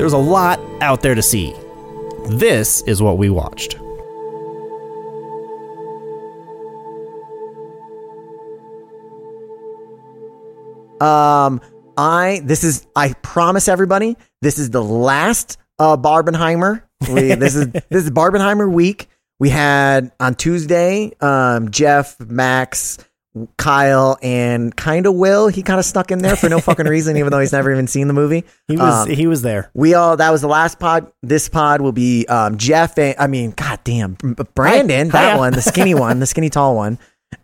There's a lot out there to see. This is what we watched. Um, I this is I promise everybody this is the last uh Barbenheimer. We, this is this is Barbenheimer week. We had on Tuesday, um, Jeff, Max, Kyle, and kind of Will. He kind of stuck in there for no fucking reason, even though he's never even seen the movie. He was Um, he was there. we all that was the last pod. This pod will be um, Jeff. And, I mean, goddamn, B- Brandon, Hi- that hiya. one, the skinny one, the skinny tall one,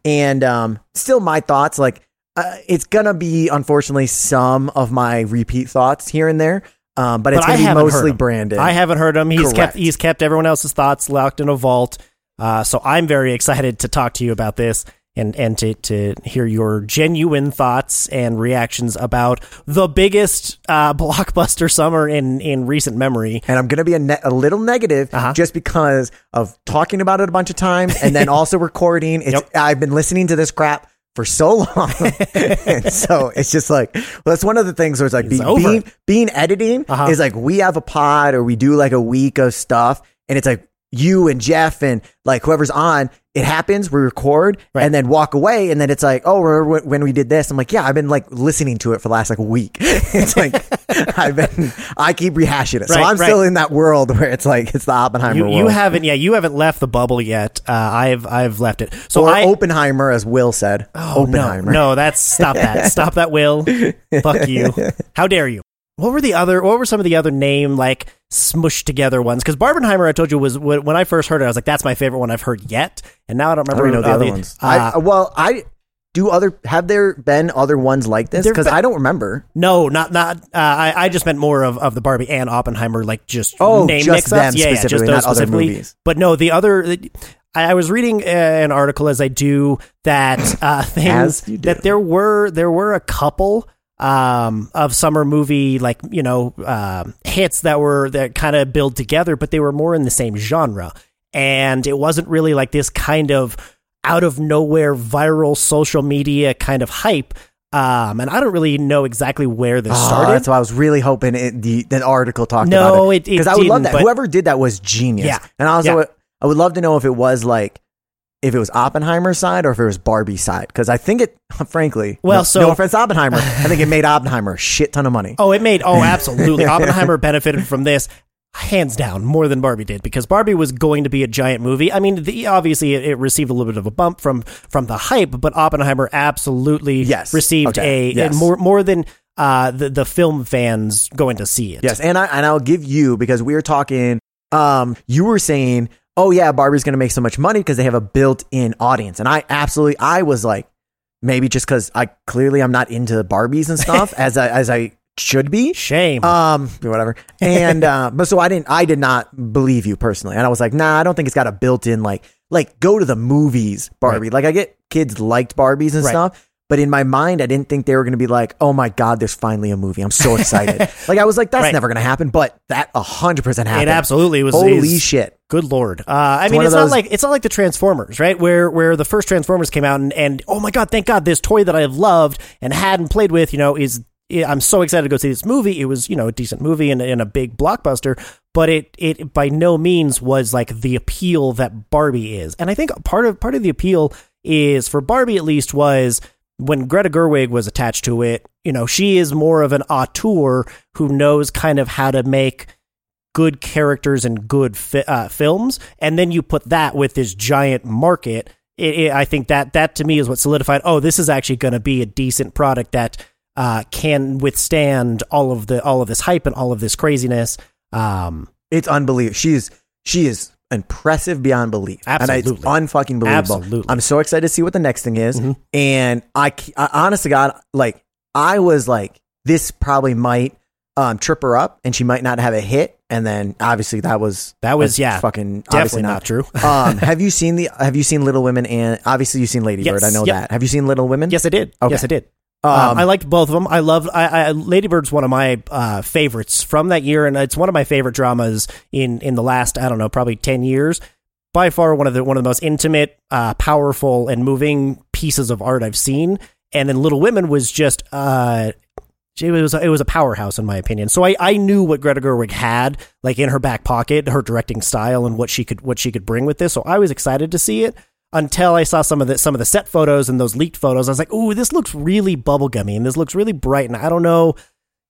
and um, still my thoughts. Like uh, it's gonna be unfortunately some of my repeat thoughts here and there, um, but, it's But I gonna be mostly. Brandon. I haven't heard him. He's Correct. kept he's kept everyone else's thoughts locked in a vault. Uh, so I'm very excited to talk to you about this and and to to hear your genuine thoughts and reactions about the biggest uh, blockbuster summer in in recent memory. and I'm gonna be a, ne- a little negative Uh-huh. just because of talking about it a bunch of times and then also recording. It's Yep. I've been listening to this crap for so long, and so it's just like well, that's one of the things where it's like It's be, being being editing Uh-huh. is like we have a pod or we do like a week of stuff, and it's like you and Jeff and like whoever's on. It happens, we record, Right. and then walk away, and then it's like, oh, remember when- we did this? I'm like, yeah, I've been like listening to it for the last like week. it's like I've been, I keep rehashing it, so I'm right. still in that world where it's like it's the Oppenheimer You, world. you haven't yeah you haven't left the bubble yet. Uh, I've I've left it. So or I Oppenheimer, as Will said. Oh, Oppenheimer. No, no, that's stop that. stop that, Will. Fuck you. How dare you? What were the other? What were some of the other name like smushed together ones? Because Barbenheimer, I told you was when I first heard it, I was like, that's my favorite one I've heard yet. And now I don't I remember don't know the other ones. uh, I, well, I do other. Have there been other ones like this? Because I don't remember. no, not not. Uh, I I just meant more of, of the Barbie and Oppenheimer, like just Oh, name just them yeah, yeah, just those not other specifically. movies. But no, the other. I I was reading uh, an article as I do that uh, things As you do. that there were there were a couple um, of summer movie like you know um hits that were that kind of build together, but they were more in the same genre, and it wasn't really like this kind of out of nowhere viral social media kind of hype. Um, and I don't really know exactly where this Oh, started. that's why I was really hoping it, the the article talked No, about it- it because I would love that. Whoever did that was genius. Yeah. and also Yeah. I would love to know if it was like if it was Oppenheimer's side or if it was Barbie's side because I think it, frankly, Well, no, so- no offense, Oppenheimer, I think it made Oppenheimer a shit ton of money. Oh, it made oh absolutely. Oppenheimer benefited from this hands down more than Barbie did because Barbie was going to be a giant movie. I mean, the, obviously it, it received a little bit of a bump from from the hype, but Oppenheimer absolutely Yes. received Okay. a, Yes. more more than uh, the the film fans going to see it. Yes, and I and I'll give you because we are talking. Um, you were saying, "Oh yeah, Barbie's going to make so much money because they have a built-in audience," and I absolutely, I was like, maybe just because I clearly I'm not into Barbies and stuff as I as I should be. Shame. Um, whatever. And uh, but so I didn't, I did not believe you personally, and I was like, nah, I don't think it's got a built-in like like go to the movies, Barbie. Like I get kids liked Barbies and Right. stuff. But in my mind, I didn't think they were going to be like, "Oh my God, there's finally a movie! I'm so excited!" like I was like, "That's Right. never going to happen," but that hundred percent happened. it absolutely was. Holy shit! Good lord! Uh, I mean, it's of not like it's not like the Transformers, right? Where where the first Transformers came out, and, and oh my god, thank God, this toy that I've loved and had and played with, you know, is I'm so excited to go see this movie. It was you know a decent movie and, and a big blockbuster, but it it by no means was like the appeal that Barbie is. And I think part of part of the appeal is for Barbie at least was when Greta Gerwig was attached to it. You know, she is more of an auteur who knows kind of how to make good characters and good fi- uh, films, and then you put that with this giant market. It, it, I think that that to me is what solidified. Oh, this is actually going to be a decent product that uh, can withstand all of the all of this hype and all of this craziness. Um, It's unbelievable. She's she is impressive beyond belief. And it's unfucking believable. Absolutely. I'm so excited to see what the next thing is. Mhm. And I, I honest to God, like I was like this probably might um, trip her up, and she might not have a hit. And then obviously that was That was, yeah, fucking definitely obviously not not true. um, have you seen the? Have you seen Little Women? And obviously you've seen Lady Yes, Bird. I know yep. that. Have you seen Little Women? Yes, I did. Okay. Yes, I did. Um, I liked both of them. I love I, I, Lady Bird's one of my uh, favorites from that year, and it's one of my favorite dramas in in the last I don't know probably ten years. By far, one of the one of the most intimate, uh, powerful, and moving pieces of art I've seen. And then Little Women was just uh, it was it was a powerhouse in my opinion. So I, I knew what Greta Gerwig had like in her back pocket, her directing style, and what she could what she could bring with this. So I was excited to see it until I saw some of the some of the set photos and those leaked photos. I was like, "Ooh, this looks really bubblegummy, and this looks really bright, and I don't know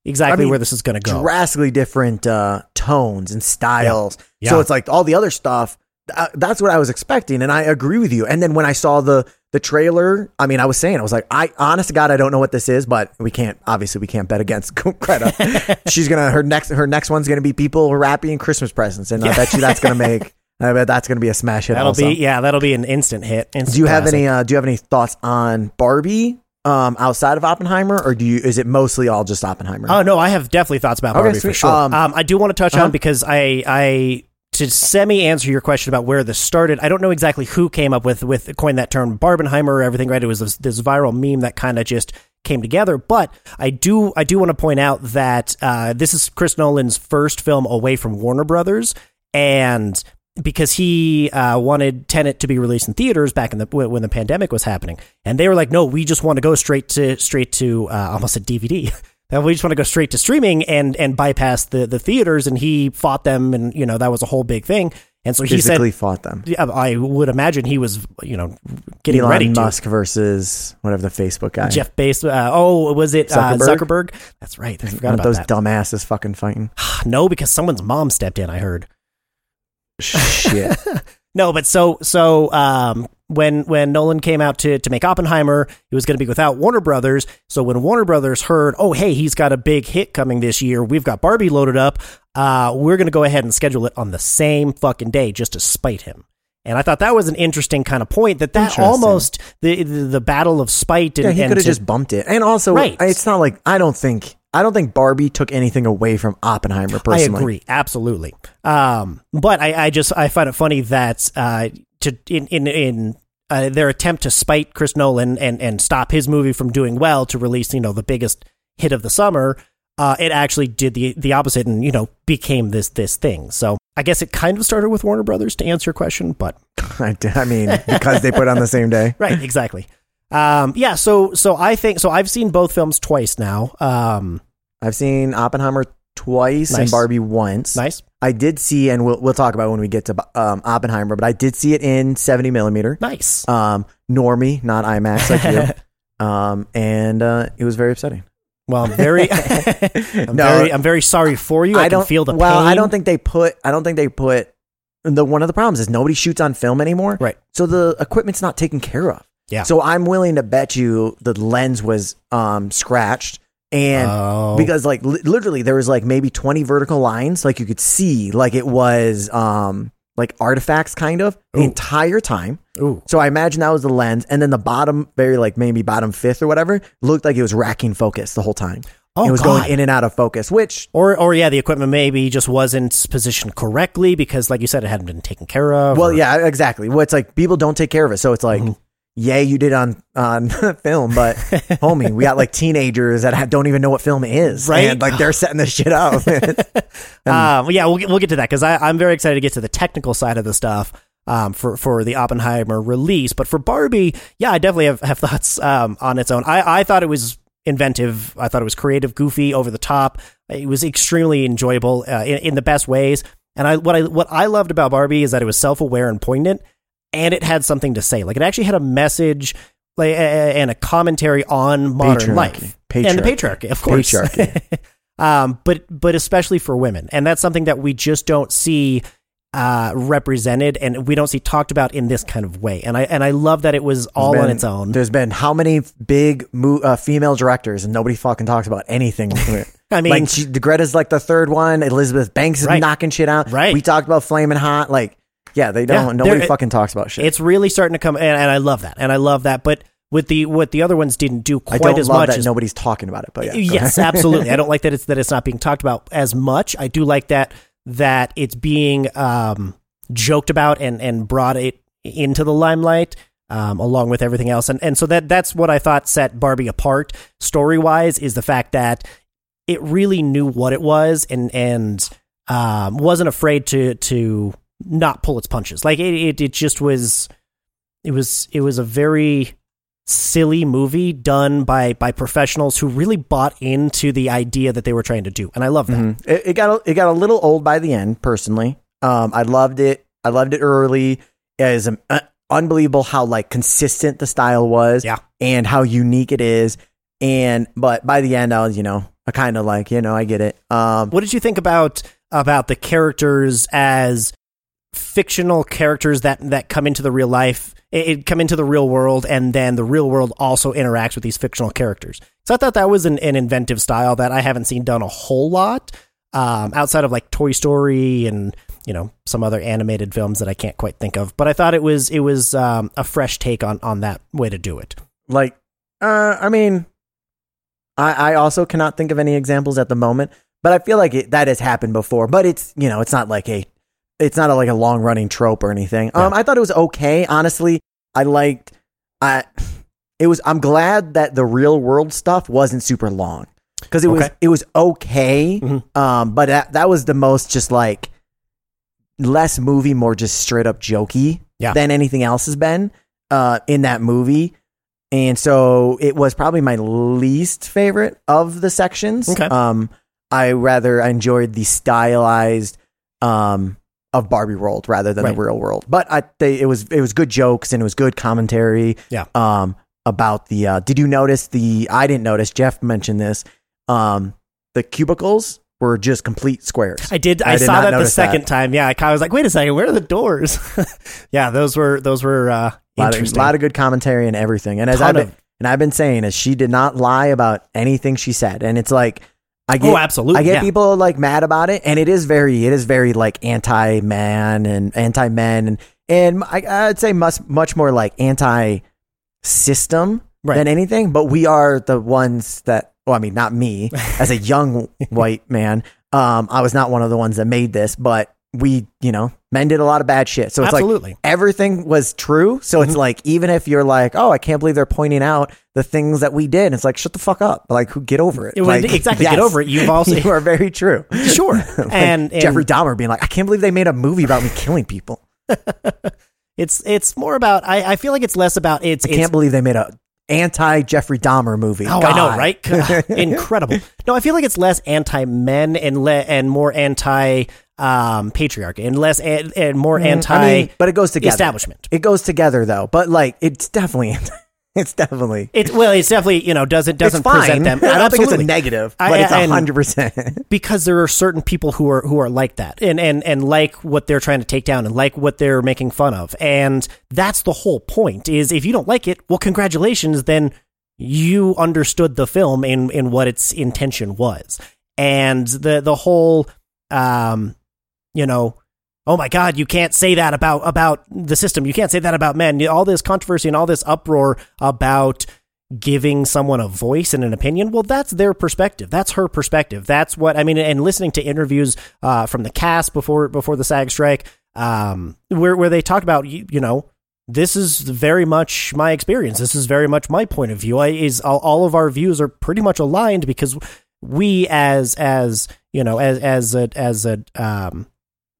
exactly I mean, where this is going to go." drastically different uh, tones and styles. Yeah. So it's like all the other stuff. Uh, that's what I was expecting, and I agree with you. And then when I saw the the trailer, I mean, I was saying, I was like, I honest to God, I don't know what this is, but we can't obviously we can't bet against Greta. She's gonna her next her next one's gonna be people wrapping Christmas presents, and I bet you that's gonna make. I bet that's gonna be a smash hit. that'll also. be yeah, that'll be an instant hit. Instant Do you have classic. any? Uh, do you have any thoughts on Barbie um, outside of Oppenheimer, or do you? Is it mostly all just Oppenheimer? Oh no, I have definitely thoughts about Okay, Barbie for sure. Um, Um, I do want to touch uh-huh. on because I I to semi answer your question about where this started. I don't know exactly who came up with with coined that term Barbenheimer or everything. Right, it was this, this viral meme that kind of just came together. But I do I do want to point out that uh, this is Chris Nolan's first film away from Warner Brothers, and because he uh, wanted Tenet to be released in theaters back in the when when the pandemic was happening, and they were like, "No, we just want to go straight to straight to uh, almost a DVD." And we just want to go straight to streaming and and bypass the the theaters. And he fought them, and you know that was a whole big thing. And so he Physically said, fought them. yeah, I would imagine he was you know getting Elon ready Musk versus whatever the Facebook guy. Jeff Bezos. Uh, oh, was it uh, Zuckerberg? Zuckerberg? That's right. I forgot about those that. dumbasses fucking fighting. no, because someone's mom stepped in. I heard. Shit. No, but so so um, when when Nolan came out to to make Oppenheimer, he was going to be without Warner Brothers. So when Warner Brothers heard, oh hey, he's got a big hit coming this year, we've got Barbie loaded up. Uh, we're going to go ahead and schedule it on the same fucking day just to spite him. And I thought that was an interesting kind of point that that almost the, the the battle of spite and, yeah, he could have just bumped it. And also, Right. it's not like I don't think I don't think Barbie took anything away from Oppenheimer. Personally, I agree, absolutely. Um, but I, I just I find it funny that uh, to in in in uh, their attempt to spite Chris Nolan and and stop his movie from doing well to release you know the biggest hit of the summer, uh, it actually did the the opposite and you know became this this thing. So I guess it kind of started with Warner Brothers to answer your question, but I, I mean, because they put on the same day. right, exactly. Um, yeah, so so I think so. I've seen both films twice now. Um, I've seen Oppenheimer twice Nice. and Barbie once. nice, I did see, and we'll we'll talk about when we get to um, Oppenheimer, but I did see it in seventy millimeter. nice. Um, normie, not IMAX like you. um, and uh, it was very upsetting. Well, I'm very, I'm No. very, I'm very sorry for you. I, can don't feel the well. pain. I don't think they put. I don't think they put. The one of the problems is nobody shoots on film anymore. Right. So the equipment's not taken care of. Yeah. So I'm willing to bet you the lens was um scratched and Oh. because like li- literally there was like maybe 20 vertical lines like you could see like it was um like artifacts kind of the entire time. Ooh. So I imagine that was the lens and then the bottom very like maybe bottom fifth or whatever looked like it was racking focus the whole time. Oh, it was God. going in and out of focus, which Or, or yeah, the equipment maybe just wasn't positioned correctly because, like you said, it hadn't been taken care of. Well, or- yeah, exactly. Well, it's like people don't take care of it, so it's like, Mm-hmm. Yay, you did on on film, but homie, we got like teenagers that ha- don't even know what film is, Right? And like they're setting this shit up. Um, yeah, we'll get, we'll get to that because I'm very excited to get to the technical side of the stuff um, for for the Oppenheimer release. But for Barbie, yeah, I definitely have, have thoughts um, on its own. I, I thought it was inventive. I thought it was creative, goofy, over the top. It was extremely enjoyable uh, in, in the best ways. And I what I what I loved about Barbie is that it was self aware and poignant, and it had something to say. Like it actually had a message. Like, a- a- and a commentary on modern Patriarchy. life and the patriarchy, of course. Patriarchy. um, but but especially for women, and that's something that we just don't see uh, represented, and we don't see talked about in this kind of way. And I and I love that it was all There's on its own. There's been how many big mo- uh, female directors, and nobody fucking talks about anything. I mean, like she, Greta's like the third one. Elizabeth Banks is Right. knocking shit out. Right. We talked about Flaming Hot. Like, yeah, they don't. nobody there- fucking talks about shit. it's really starting to come, and, and I love that, and I love that. But with the what the other ones didn't do I quite as love much that as nobody's talking about it, but yeah. yes, absolutely. I don't like that it's that it's not being talked about as much. I do like that that it's being um, joked about and and brought it into the limelight. Um, along with everything else, and and so that that's what I thought set Barbie apart story wise is the fact that it really knew what it was and and um, wasn't afraid to to not pull its punches. Like it, it it just was it was it was a very silly movie done by by professionals who really bought into the idea that they were trying to do, and I love that. Mhm. It, it got a, it got a little old by the end. Personally, um, I loved it. I loved it early. It is um, uh, unbelievable how like consistent the style was, Yeah. and how unique it is. And but by the end, I was you know I kind of like you know I get it. Um, What did you think about about the characters as fictional characters that that come into the real life, it, come into the real world, and then the real world also interacts with these fictional characters? So I thought that was an, an inventive style that I haven't seen done a whole lot um, outside of like Toy Story and you know some other animated films that I can't quite think of. But I thought it was it was um, a fresh take on on that way to do it. like uh i mean i i also cannot think of any examples at the moment but i feel like it, that has happened before but it's you know it's not like a it's not a, like a long running trope or anything um i thought it was okay honestly i liked i it was i'm glad that the real world stuff wasn't super long because it was Okay. it was okay Mhm. um but that, that was the most just like less movie more just straight up jokey Yeah. than anything else has been uh in that movie and so it was probably my least favorite of the sections. Okay. Um, I rather enjoyed the stylized um of Barbie World rather than Right. the real world. But I they, it was it was good jokes and it was good commentary. Yeah. Um, about the uh, did you notice the I didn't notice Jeff mentioned this. Um, the cubicles were just complete squares. I did. I, I did saw that the second that. time. Yeah, I kind of was like, "Wait a second, where are the doors?" yeah, those were those were uh, A lot, of, interesting. lot of good commentary and everything. And as I've been, of- and I've been saying, is she did not lie about anything she said. And it's like I get oh, absolutely. I get yeah. people like mad about it, and it is very, it is very like anti man and anti men, and and I, I'd say much much more like anti system Right. than anything. But we are the ones that, well, I mean, not me as a young white man. Um, I was not one of the ones that made this, but we, you know, men did a lot of bad shit. So it's like Absolutely. everything was true. So Mm-hmm. it's like even if you're like, oh, I can't believe they're pointing out the things that we did. It's like shut the fuck up. Like, who get over it? It Like, exactly, get over it. You've also- you are very true. sure. Like and, and Jeffrey Dahmer being like, I can't believe they made a movie about me killing people. it's it's more about. I, I feel like it's less about. It's I it's can't believe they made a anti Jeffrey Dahmer movie. Oh, I know, right? Incredible. No, I feel like it's less anti men and le- and more anti um, patriarchy and less an- and more anti Mm, I mean, but it goes together. establishment. It goes together though. But like, it's definitely, it's definitely. It well, it's definitely you know doesn't doesn't it's present them. I don't think it's a negative, I- but it's hundred percent. because there are certain people who are who are like that and and and like what they're trying to take down and like what they're making fun of and that's the whole point is if you don't like it well congratulations then you understood the film in in what its intention was and the the whole um you know oh my god you can't say that about about the system. You can't say that about men. All this controversy and all this uproar about giving someone a voice and an opinion well that's their perspective. That's her perspective. That's what i mean and listening to interviews uh, from the cast before before the SAG strike um, where where they talk about you, you know this is very much my experience. This is very much my point of view. I, is all, all of our views are pretty much aligned because we as as you know as as a as a um,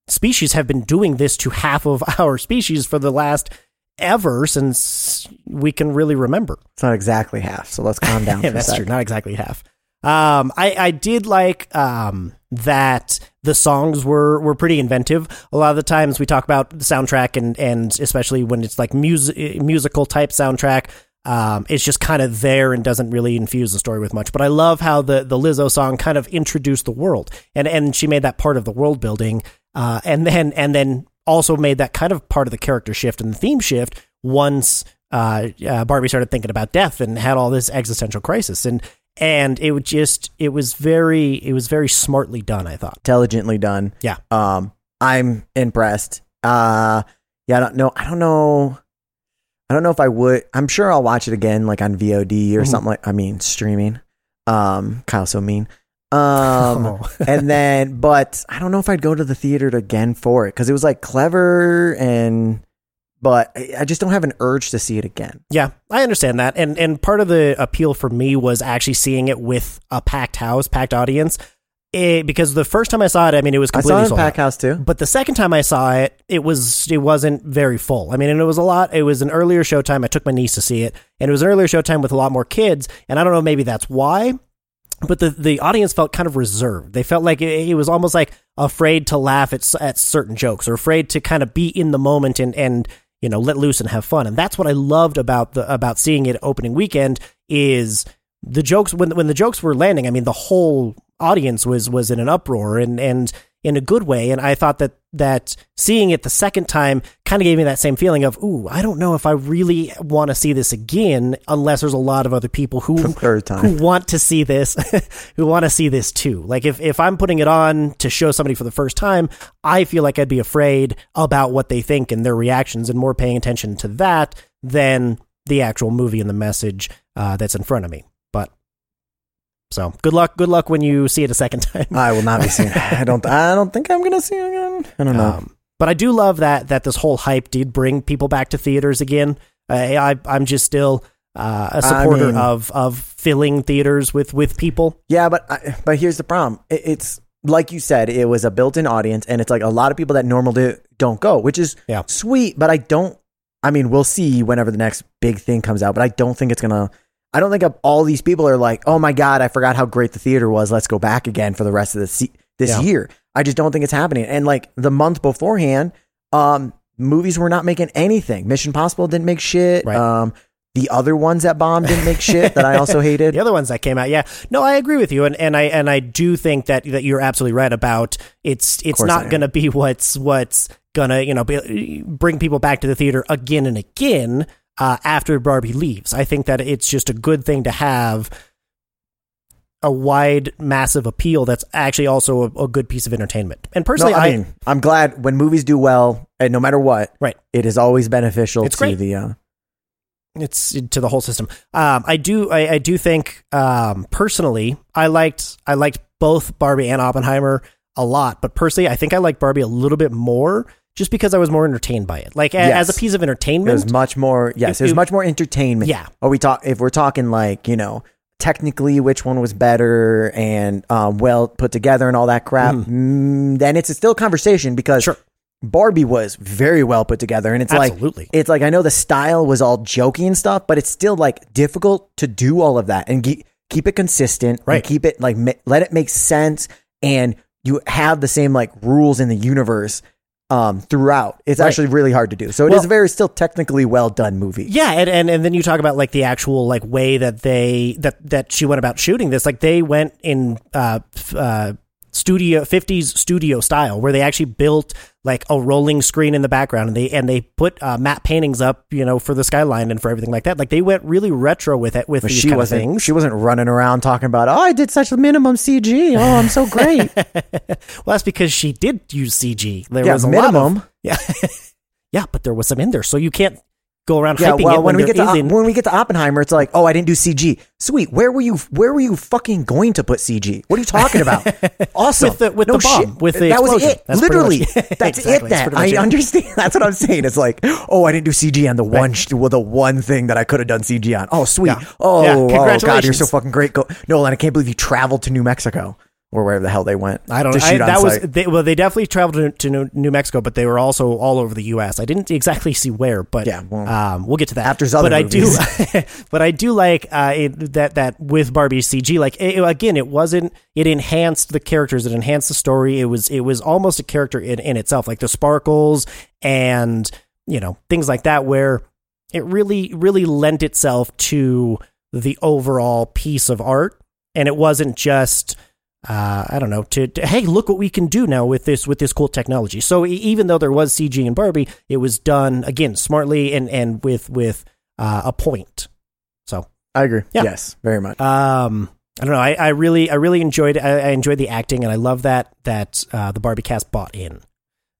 species have been doing this to half of our species for the last ever since we can really remember It's not exactly half, so let's calm down. yeah, for that's true. Not exactly half. Um, I, I did like um, that the songs were, were pretty inventive. A lot of the times we talk about the soundtrack and, and especially when it's like music musical type soundtrack, um, it's just kind of there and doesn't really infuse the story with much. But I love how the, the Lizzo song kind of introduced the world and, and she made that part of the world building. Uh, and then and then also made that kind of part of the character shift and the theme shift once uh, uh, Barbie started thinking about death and had all this existential crisis and and it was just it was very it was very smartly done I thought intelligently done. Yeah. Um, I'm impressed. Uh, yeah, I don't know. I don't know. I don't know if I would. I'm sure I'll watch it again, like on VOD or Mhm. something like. I mean, streaming. Um, Kyle's so mean. Um, Oh. and then, but I don't know if I'd go to the theater again for it because it was like clever and, but I I just don't have an urge to see it again. Yeah, I understand that, and and part of the appeal for me was actually seeing it with a packed house, packed audience, Eh, because the first time I saw it, I mean, it was I completely saw it in sold out. House too. But the second time I saw it, it was it wasn't very full. I mean, and it was a lot. It was an earlier showtime. I took my niece to see it, and it was an earlier showtime with a lot more kids. And I don't know, maybe that's why. But the the audience felt kind of reserved. They felt like it, it was almost like afraid to laugh at at certain jokes, or afraid to kind of be in the moment and and you know let loose and have fun. And that's what I loved about the about seeing it opening weekend is the jokes when when the jokes were landing. I mean, the whole audience was was in an uproar and and in a good way. And I thought that that seeing it the second time kind of gave me that same feeling of, ooh, I don't know if I really want to see this again unless there's a lot of other people who who want to see this, who want to see this too. Like if if I'm putting it on to show somebody for the first time, I feel like I'd be afraid about what they think and their reactions, and more paying attention to that than the actual movie and the message uh, that's in front of me. So good luck, good luck when you see it a second time. I will not be seeing. I don't. I don't think I'm gonna see it again. I don't know. Um, but I do love that that this whole hype did bring people back to theaters again. I, I I'm just still uh, a supporter mean- of of filling theaters with with people. Yeah, but I, but here's the problem. It, it's like you said, it was a built-in audience, and it's like a lot of people that normally don't go, which is Yeah. sweet. But I don't. I mean, we'll see whenever the next big thing comes out. But I don't think it's gonna. I don't think all these people are like, oh my god, I forgot how great the theater was. Let's go back again for the rest of the se- this Yeah. year. I just don't think it's happening. And like the month beforehand, um, movies were not making anything. Mission Possible didn't make shit. Right. Um, the other ones that bombed didn't make shit that I also hated. The other ones that came out, yeah, no, I agree with you, and, and I and I do think that that you're absolutely right about it's it's not going to be what's what's gonna you know be, bring people back to the theater again and again uh, after Barbie leaves. I think that it's just a good thing to have a wide, massive appeal that's actually also a, a good piece of entertainment. And No, personally, I, I, mean, I'm glad when movies do well, and no matter what, Right. it is always beneficial It's to great. the. Uh, it's to the whole system. Um, I do, I, I do think um, personally, I liked, I liked both Barbie and Oppenheimer a lot, but personally, I think I like Barbie a little bit more just because I was more entertained by it. Like a, Yes. as a piece of entertainment, it was much more. Yes, It- it, was much more entertainment. Yeah. Are we talk if we're talking like you know technically which one was better and um, well put together and all that crap? Mm, then it's still a conversation because Sure. Barbie was very well put together, and it's Absolutely. like it's like I know the style was all jokey and stuff, but it's still like difficult to do all of that and ge- keep it consistent, and Right. keep it like ma- let it make sense, and you have the same like rules in the universe um throughout. It's Right. actually really hard to do. So it is Well- a very still technically well done movie. Yeah, and, and and then you talk about like the actual like way that they that that she went about shooting this. Like they went in uh, uh studio 50s studio style where they actually built like a rolling screen in the background and they and they put uh, matte paintings up, you know, for the skyline and for everything like that. Like they went really retro with it with But these she kind of wasn't. things. She wasn't running around talking about. Oh, I did such a minimum CG. Oh, I'm so great. well, that's because she did use CG. There yeah, was a lot of- minimum. yeah, yeah, but there was some in there, so you can't go around Yeah, hyping well, it when, when, we get to when we get to Oppenheimer, it's like, oh, I didn't do CG. Sweet. Where were you? Where were you fucking going to put CG? What are you talking about? Awesome. With the- with no the bomb, shit. with the that was it. That's Literally, much- that's Exactly, it. that's That much I understand. That's what I'm saying. It's like, oh, I didn't do CG on the one sh- well, the one thing that I could have done CG on. Oh, sweet. Yeah. Oh, Yeah, oh, oh God, you're so fucking great. Go, Nolan, I can't believe you traveled to New Mexico or wherever the hell they went. I don't. to I, that was they, well. They definitely traveled to, to New- Mexico, but they were also all over the U.S. I didn't exactly see where, but Yeah, well, um, we'll get to that after other But I do, but I do like uh, it, that that with Barbie CG. Like it, again, it wasn't. It enhanced the characters. It enhanced the story. It was it was almost a character in, in itself, like the sparkles and you know things like that, where it really really lent itself to the overall piece of art, and it wasn't just uh, I don't know, to, to hey, look what we can do now with this with this cool technology. So even though there was CG in Barbie, it was done again smartly and and with with uh, a point. So I agree. Yeah. Yes, very much. um, I don't know. I, I really I really enjoyed I, I enjoyed the acting and I love that that uh, the Barbie cast bought in.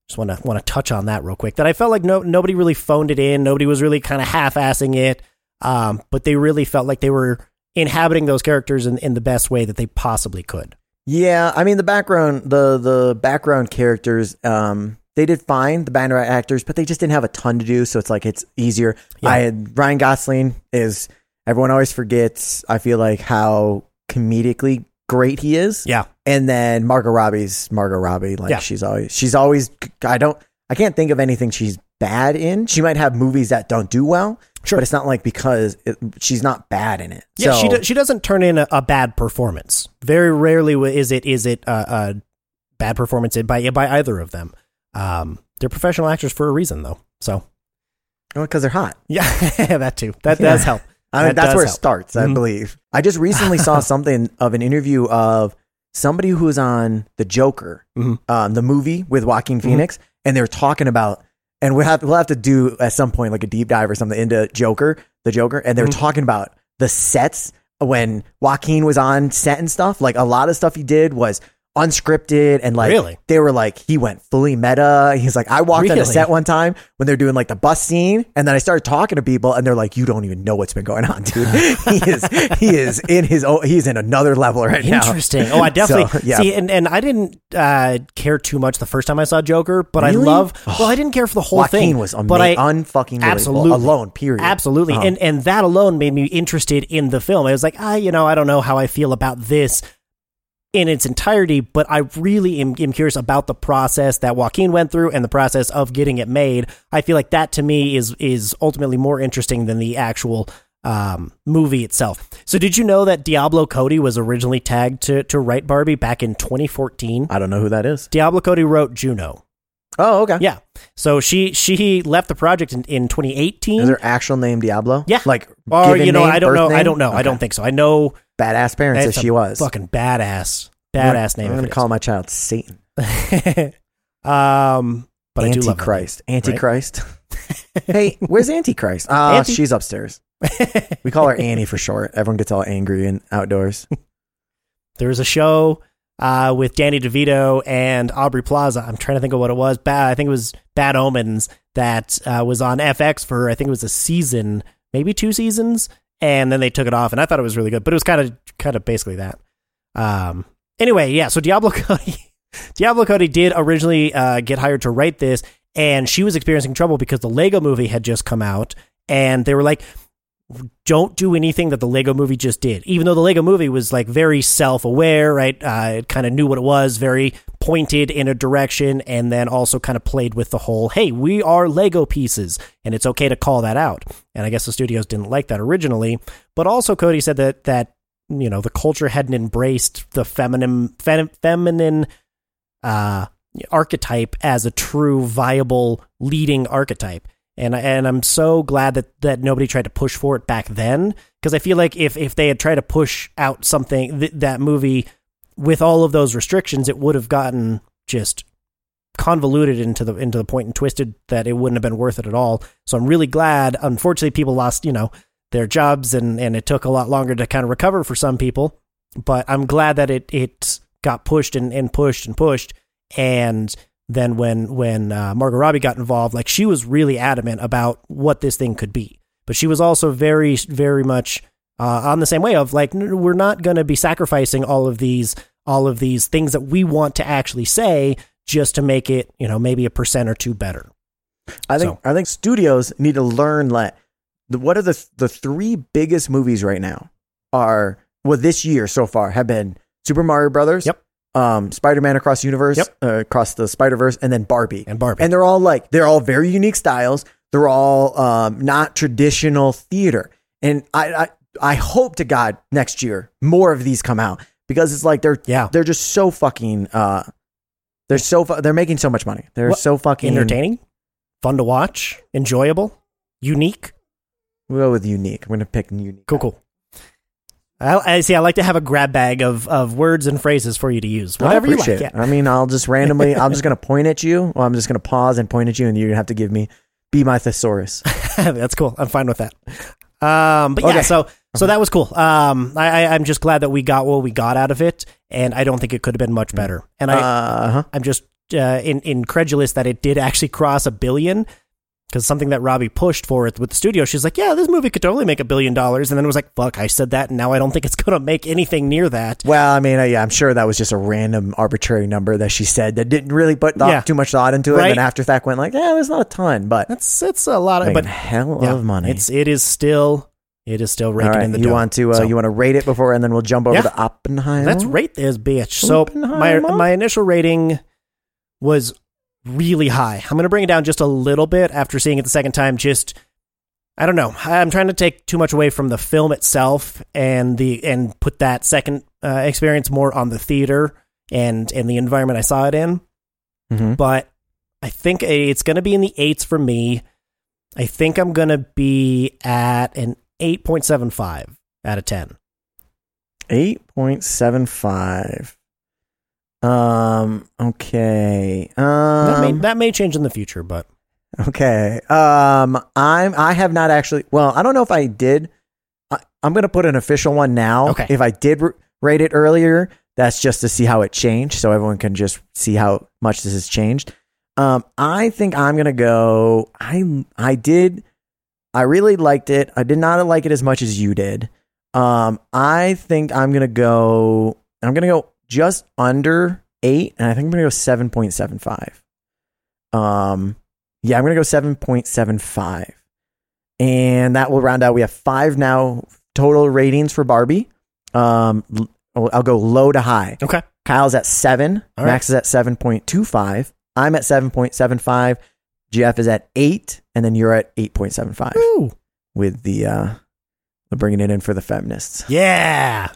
just want to want to touch on that real quick. That I felt like no nobody really phoned it in. Nobody was really kind of half-assing it. Um, but they really felt like they were inhabiting those characters in, in the best way that they possibly could. Yeah, I mean the background, the the background characters, um, they did fine, the background actors, but they just didn't have a ton to do, so it's like it's easier. Yeah. I had Ryan Gosling is everyone always forgets. I feel like how comedically great he is. Yeah. and then Margot Robbie's Margot Robbie, like Yeah. she's always she's always. I don't, I can't think of anything she's bad in. She might have movies that don't do well, Sure. but it's not like because it, she's not bad in it. Yeah, so, she do, she doesn't turn in a, a bad performance. Very rarely is it is it a, a bad performance by by either of them. Um, they're professional actors for a reason, though. So because they're hot. yeah, that too. That Yeah. does help. I mean, That that's where it help. starts, I Mhm. believe. I just recently saw something of an interview of somebody who was on the Joker, Mhm. um, the movie with Joaquin Mm-hmm. Phoenix, and they were talking about, and we'll have we'll have to do at some point like a deep dive or something into Joker, the Joker, and they were Mhm. talking about the sets when Joaquin was on set and stuff. Like a lot of stuff he did was unscripted and like Really? they were like he went fully meta. He's like I walked on Really? a set one time when they're doing like the bus scene, and then I started talking to people, and they're like, "You don't even know what's been going on, dude. he is he is in his own, he's in another level right now." Interesting. Oh, I definitely So, yeah. see, and, and I didn't uh, care too much the first time I saw Joker, but I love. Well, I didn't care for the whole Joaquin thing. was ama- but I unfucking Absolutely. alone. Period. Absolutely. Uh-huh. And and that alone made me interested in the film. I was like, ah, you know, I don't know how I feel about this in its entirety, but I really am, am curious about the process that Joaquin went through and the process of getting it made. I feel like that to me is is ultimately more interesting than the actual um, movie itself. So did you know that Diablo Cody was originally tagged to to write Barbie back in 2014? I don't know who that is. Diablo Cody wrote Juno. Oh, okay. Yeah. So she she left the project in, in 2018. Is her actual name Diablo? Yeah. Like, Or you know, name, I don't know. I don't know. I don't think so. I know Badass parents if she was. fucking badass, badass name. I'm gonna call my child Satan. um, but I do love that Antichrist. right? Antichrist. hey, where's Antichrist? Ah, Anti- she's upstairs. We call her Annie for short. Everyone gets all angry and outdoors. There was a show uh, with Danny DeVito and Aubrey Plaza. I'm trying to think of what it was. Bad. I think it was Bad Omens that uh, was on FX for I think it was a season, maybe two seasons, and then they took it off. And I thought it was really good, but it was kind of kind of basically that. Um. Anyway, yeah. So Diablo Cody, Diablo Cody did originally uh, get hired to write this, and she was experiencing trouble because the Lego Movie had just come out, and they were like, don't do anything that the Lego movie just did. Even though the Lego movie was like very self aware, right? Uh, it kind of knew what it was, very pointed in a direction, and then also kind of played with the whole, hey, we are Lego pieces, and it's okay to call that out. And I guess the studios didn't like that originally. But also, Cody said that, that you know, the culture hadn't embraced the feminine, fem, feminine, uh, archetype as a true viable leading archetype and and I'm so glad that that nobody tried to push for it back then because I feel like if if they had tried to push out something th- that movie with all of those restrictions, it would have gotten just convoluted into the into the point and twisted that it wouldn't have been worth it at all. So I'm really glad. Unfortunately, people lost you know their jobs and and it took a lot longer to kind of recover for some people. But I'm glad that it it got pushed and, and pushed and pushed and then when when uh, Margot Robbie got involved, like she was really adamant about what this thing could be, but she was also very very much uh, on the same way of like "N- we're not going to be sacrificing all of these all of these things that we want to actually say just to make it you know maybe a percent or two better. I think I think studios need to learn that the, what are the the three biggest movies right now are well this year so far have been Super Mario Brothers, Yep. Um, Spider Man Across the Universe, Yep. uh, across the Spider Verse, and then Barbie. And Barbie, and they're all like they're all very unique styles. They're all um, not traditional theater, and I, I I hope to God next year more of these come out because it's like they're yeah, they're just so fucking uh they're so fu- they're making so much money. They're What- so fucking entertaining, fun to watch, enjoyable, unique. We'll go with unique. I'm gonna pick unique. Cool, cool. I, I see. I like to have a grab bag of, of words and phrases for you to use. Whatever you like. it. I mean, I'll just randomly. I'm just gonna point at you. Or I'm just gonna pause and point at you, and you're gonna have to give me be my thesaurus. That's cool. I'm fine with that. Um, but yeah, so so that was cool. Um, I, I I'm just glad that we got what we got out of it, and I don't think it could have been much better. And I Uh huh. I'm just uh, in, incredulous that it did actually cross a billion. Because something that Robbie pushed for it with the studio, she's like, "Yeah, this movie could totally make a billion dollars," and then it was like, "Fuck, I said that, and now I don't think it's going to make anything near that." Well, I mean, uh, yeah, I'm sure that was just a random arbitrary number that she said that didn't really put thought, Yeah. too much thought into it. Right. And then after the fact went like, yeah, there's not a ton, but That's it's a lot of, but hell yeah, of money. It's it is still it is still raking right, in the you dough. want to uh, So- you want to rate it before, and then we'll jump over Yeah. to Oppenheimer. Let's rate this bitch. So my my initial rating was really high. I'm going to bring it down just a little bit after seeing it the second time. Just, I don't know. I'm trying to take too much away from the film itself and the and put that second uh, experience more on the theater and and the environment I saw it in. Mm-hmm. But I think it's going to be in the eights for me. I think I'm going to be at an 8.75 out of 10. 8.75. Um. Okay. Um. That may, um, that may change in the future, but okay. Um. I'm. I have not actually. Well, I don't know if I did. I, am gonna put an official one now. Okay. If I did r- rate it earlier, that's just to see how it changed, so everyone can just see how much this has changed. Um. I think I'm gonna go. I. I did. I really liked it. I did not like it as much as you did. Um. I think I'm gonna go. I'm gonna go just under eight, and I think I'm gonna go seven point seven five. Um. Yeah, I'm to go 7.75. And that will round out. We have five now total ratings for Barbie. Um, I'll go low to high. okay. Kyle's at seven. Right. Max is at 7.25. I'm at 7.75. Jeff is at eight. And then you're at 8.75 with the, uh, the bringing it in for the feminists. Yeah.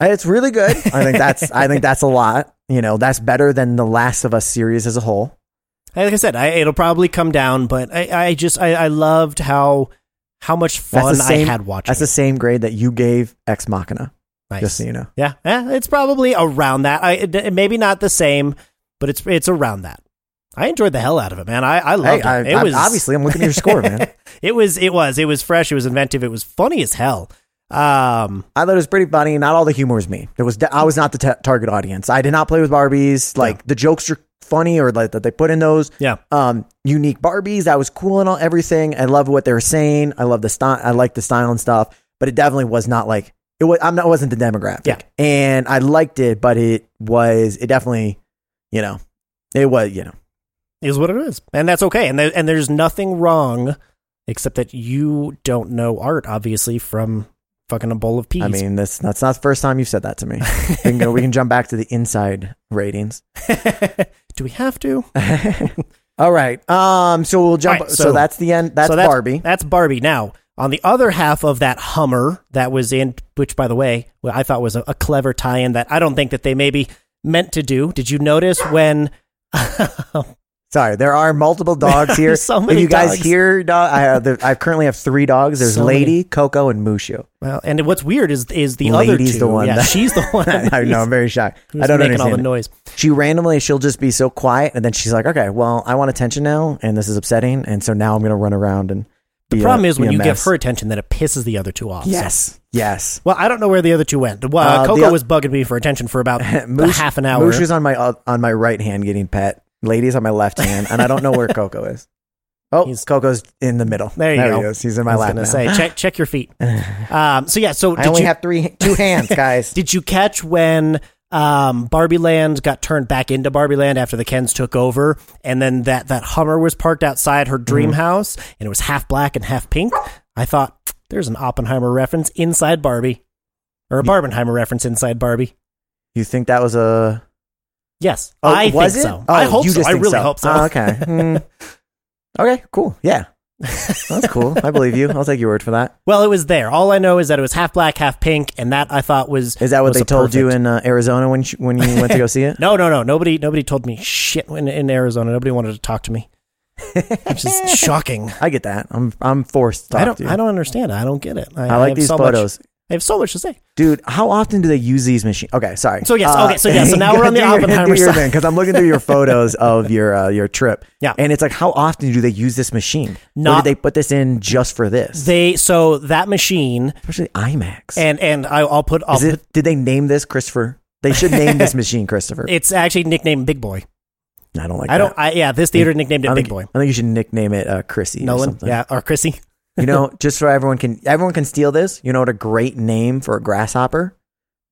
It's really good. I think that's, I think that's a lot. You know, that's better than the Last of Us series as a whole. Like I said, I, it'll probably come down, but I, I just I, I loved how how much fun same- I had watching. That's the same grade that you gave Ex Machina, Nice. just so you know. Yeah, yeah, it's probably around that. I it- maybe not the same, but it's it's around that. I enjoyed the hell out of it, man. I I loved Hey, I, it. It I- was obviously I'm looking at your score, man. it was it was it was fresh. It was inventive. It was funny as hell. Um, I thought it was pretty funny. Not all the humor was me. It was I was not the ta target audience. I did not play with Barbies. Like the jokes are funny, or like that they put in those yeah, um unique Barbies. That was cool and all everything. I love what they were saying. I love the style. I like the style and stuff. But it definitely was not like it was. I'm not. It wasn't the demographic. Yeah. and I liked it, but it was. It definitely, you know, it was. You know, is what it is, and that's okay. And there, and there's nothing wrong, except that you don't know art, obviously, from fucking a bowl of peas. I mean, that's that's not the first time you've said that to me. we can go. We can jump back to the inside ratings. do we have to? All right. Um. So we'll jump. Right, so, so- that's the end. That's, so Barbie. That's Barbie. Now, on the other half of that Hummer that was in, which by the way, I thought was a, a clever tie-in that I don't think that they maybe meant to do. Did you notice when? Sorry, there are multiple dogs here. So many if you guys dogs. hear dog, I have the, I currently have three dogs. There's So Lady, Coco, and Mushu. well, and what's weird is is the other Lady's two. the one Yeah, that- she's the one. I know. I'm very shocked. who's I don't making all understand. the it. noise. She randomly, she'll just be so quiet, and then she's like, "Okay, well, I want attention now, and this is upsetting, and so now I'm going to run around and." The problem is when you give her attention, that it pisses the other two off. so- Yes. Yes. Well, I don't know where the other two went. Uh, the Coco o- was bugging me for attention for about a Moosh- half an hour. Mushu's on my uh, on my right hand getting pet. Lady's on my left hand, and I don't know where Coco is. Oh, He's- Coco's in the middle. There you he go. is. He's in I my was lap gonna now. say check check your feet. Um, so yeah, so I did only you have three, two hands, guys. did you catch when um, Barbie Land got turned back into Barbie Land after the Kens took over, and then that that Hummer was parked outside her dream Mm-hmm. house, and it was half black and half pink? I thought there's an Oppenheimer reference inside Barbie, or a Barbenheimer reference inside Barbie. you think that was a? Yes, Oh, I was think it? so. Oh, I hope so. I really hope so. Oh, okay. Hmm. Okay. Cool. Yeah. That's cool. I believe you. I'll take your word for that. Well, it was there. All I know is that it was half black, half pink, and that I thought was Is that what they told you in uh, Arizona when you, when you went to go see it? No, no, no. Nobody, nobody told me shit in, in Arizona. Nobody wanted to talk to me, which is shocking. I get that. I'm I'm forced to talk I don't, to you. I don't understand. I don't get it. I, I like have these so much- I have so much to say. dude. How often do they use these machines? Okay, sorry. So, yes, okay, so, yeah, so now we're on the your- Oppenheimer your side. because I'm looking through your photos of your uh, your trip. Yeah. and it's like how often do they use this machine? or Not- did they put this in just for this? They so that machine, Especially IMAX. and and I, I'll put. I'll Is put. Did they name this Christopher? They should name this machine Christopher. It's actually nicknamed Big Boy. I don't like I that. don't. I, yeah, this theater nicknamed it I Big think, Boy. I think you should nickname it uh, Chrissy. or Nolan. something. Yeah, or Chrissy. You know, just so everyone can everyone can steal this. You know what a great name for a grasshopper?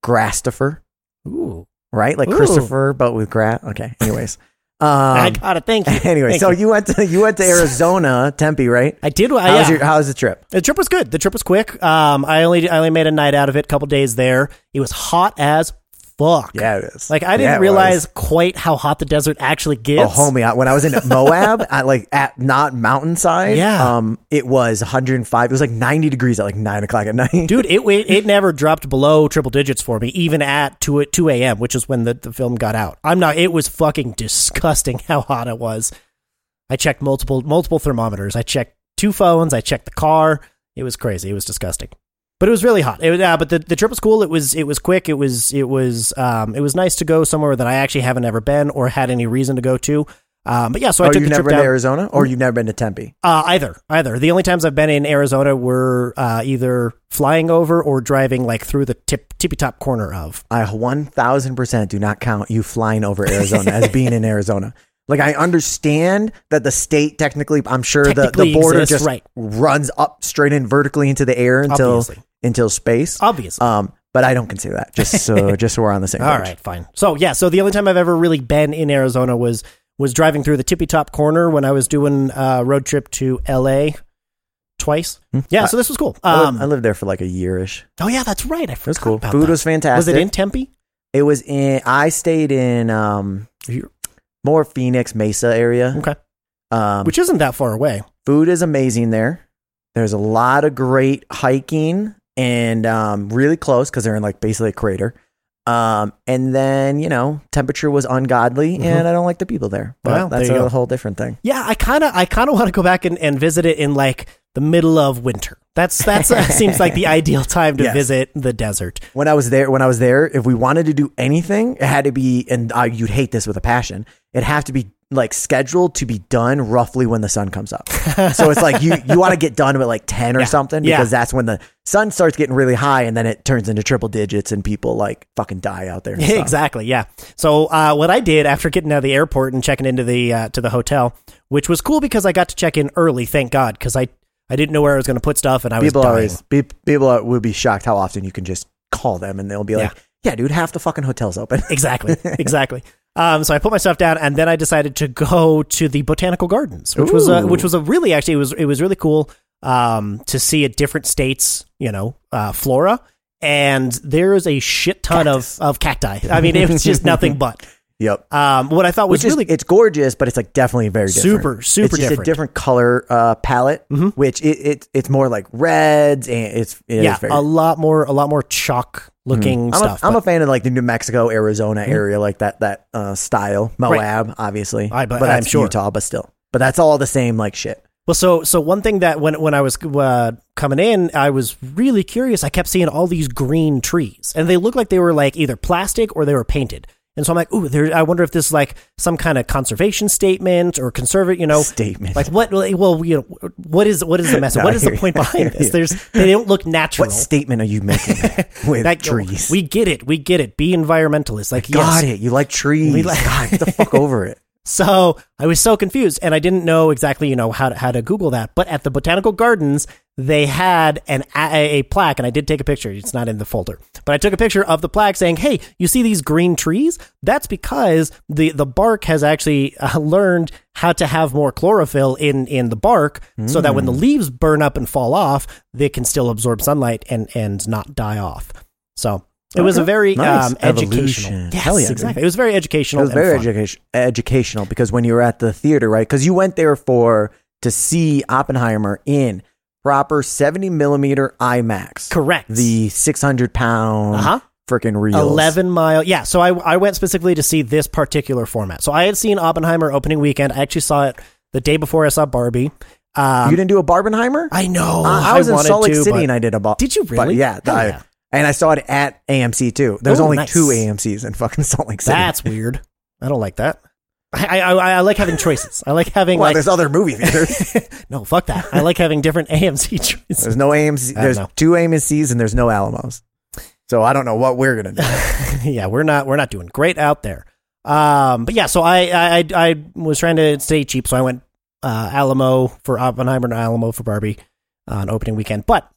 Grasstopher, Ooh, right? Like Ooh. Christopher, but with grass. Okay. Anyways. I Um, got it. Thank you. anyway, Thank so you. you went to you went to Arizona, Tempe, right? I did. Uh, How was your how was the trip? The trip was good. The trip was quick. Um, I only I only made a night out of it. A couple days there. It was hot as fuck. Yeah, it is. Like I didn't it realize was. quite how hot the desert actually Oh, gets. homie! I- When I was in Moab, at like at not mountainside, Yeah. um, it was 105. It was like 90 degrees at like nine o'clock at night. Dude, it, it it never dropped below triple digits for me, even at two two a.m., which is when the, the film got out. I'm not. It was fucking disgusting how hot it was. I checked multiple multiple thermometers. I checked two phones. I checked the car. It was crazy. It was disgusting. But it was really hot. It, was- uh, but the, the trip was cool. It was it was quick. It was it was um it was nice to go somewhere that I actually haven't ever been or had any reason to go to. Um, but yeah, so I oh, took you've the never trip been down. to Arizona, or you've never been to Tempe? Uh, either, either. The only times I've been in Arizona were uh, either flying over or driving like through the tip tippy top corner of. I 1000% do not count you flying over Arizona as being in Arizona. Like I understand that the state technically, I'm sure the, the border exists, just right. runs up straight in vertically into the air until Obviously. until space. Obviously. Um, but I don't consider that. Just so just so we're on the same page. All right, fine. So yeah, so the only time I've ever really been in Arizona was was driving through the tippy top corner when I was doing a road trip to L.A. twice. Yeah, so this was cool. Hmm. I, lived, Um, I lived there for like a yearish. oh yeah, that's right. I It was cool. Food that. was fantastic. Was it in Tempe? It was in. I stayed in um more Phoenix Mesa area. Okay, Um, which isn't that far away. food is amazing there. There's a lot of great hiking and um, really close because they're in like basically a crater. Um, and then you know temperature was ungodly, Mhm. and I don't like the people there. But Well, that's there a go. whole different thing. Yeah, I kind of I kind of want to go back and, and visit it in like the middle of winter. That's that's uh, seems like the ideal time to Yes. visit the desert. When I was there, when I was there, if we wanted to do anything, it had to be, and uh, you'd hate this with a passion. It have to be like scheduled to be done roughly when the sun comes up. so it's like you you want to get done at like ten or Yeah. something Yeah. because that's when the sun starts getting really high, and then it turns into triple digits, and people like fucking die out there. exactly. Yeah. So uh, what I did after getting out of the airport and checking into the uh, to the hotel, which was cool because I got to check in early. Thank God, because I I didn't know where I was going to put stuff, and I was People dying. always people are, would be shocked how often you can just call them, and they'll be like, "Yeah, dude, half the fucking hotel's open." exactly, exactly. Um, so I put my stuff down, and then I decided to go to the botanical gardens, which was a, which was a really actually it was it was really cool um, to see a different states, you know, uh, flora. And there is a shit ton Cactus. of, of cacti. I mean, it was just nothing but. Yep. Um, what I thought was Which is really it's gorgeous, but it's like definitely very different. Super, super it's just different. a different color uh, palette, Mhm. which it, it it's more like reds and it's it yeah, very. a lot more a lot more chalk looking I'm, a, stuff. I'm a but- Mm-hmm. fan of like the New Mexico, Arizona area, like that that uh, style. Moab, obviously, I- but but I'm sure. Utah, but still, but that's all the same like shit. well, so so one thing that when when I was uh, coming in, I was really curious. I kept seeing all these green trees, and they looked like they were like either plastic or they were painted. And so I'm like, ooh, there. I wonder if this is like some kind of conservation statement or conserve, you know, Statement. like what? Well, you know, what is what is the message? No, what I is the point behind this? There's they don't look natural. What statement are you making with Like, trees? We get it. We get it. Be environmentalist. Like, Got yes, it. You like trees. We like- God, get the fuck over it. So I was so confused, and I didn't know exactly, you know, how to, how to Google that. But at the botanical gardens, they had an a, a plaque, and I did take a picture. It's not in the folder, but I took a picture of the plaque saying, "Hey, you see these green trees? That's because the the bark has actually uh, learned how to have more chlorophyll in in the bark, so that when the leaves burn up and fall off, they can still absorb sunlight and and not die off." So. It was a very Nice. um, educational. Yes, Hell yeah, exactly. It was very educational. It educational. was very education, educational because when you were at the theater, right? Because you went there for to see Oppenheimer in proper 70 millimeter IMAX. Correct. The 600 pound Uh-huh. freaking reels. 11 mile. Yeah. So I, I went specifically to see this particular format. So I had seen Oppenheimer opening weekend. I actually saw it the day before I saw Barbie. Um, you didn't do a Barbenheimer? I know. Uh, I was in wanted Salt Lake to, City and I did a. Did you but really? yeah, Hell I- yeah. and I saw it at AMC too. There's Oh, only nice. two AMC's in fucking Salt Lake City. That's weird. I don't like that. I, I, I, like having choices. I like having well, like there's other movie theaters. no fuck that. I like having different AMC choices. there's no AMC. There's know. two AMC's and there's no Alamos. So I don't know what we're gonna do. yeah, we're not we're not doing great out there. Um, but yeah, so I, I I I was trying to stay cheap, so I went uh, Alamo for Oppenheimer and Alamo for Barbie on opening weekend. But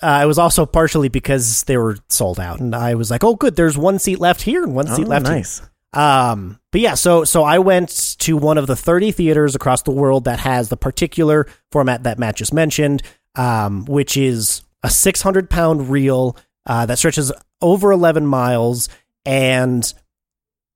uh, it was also partially because they were sold out, and I was like, oh, good, there's one seat left here and one seat Oh, left here. Um, but yeah, so so I went to one of the 30 theaters across the world that has the particular format that Matt just mentioned, um, which is a 600 pound reel uh, that stretches over 11 miles, and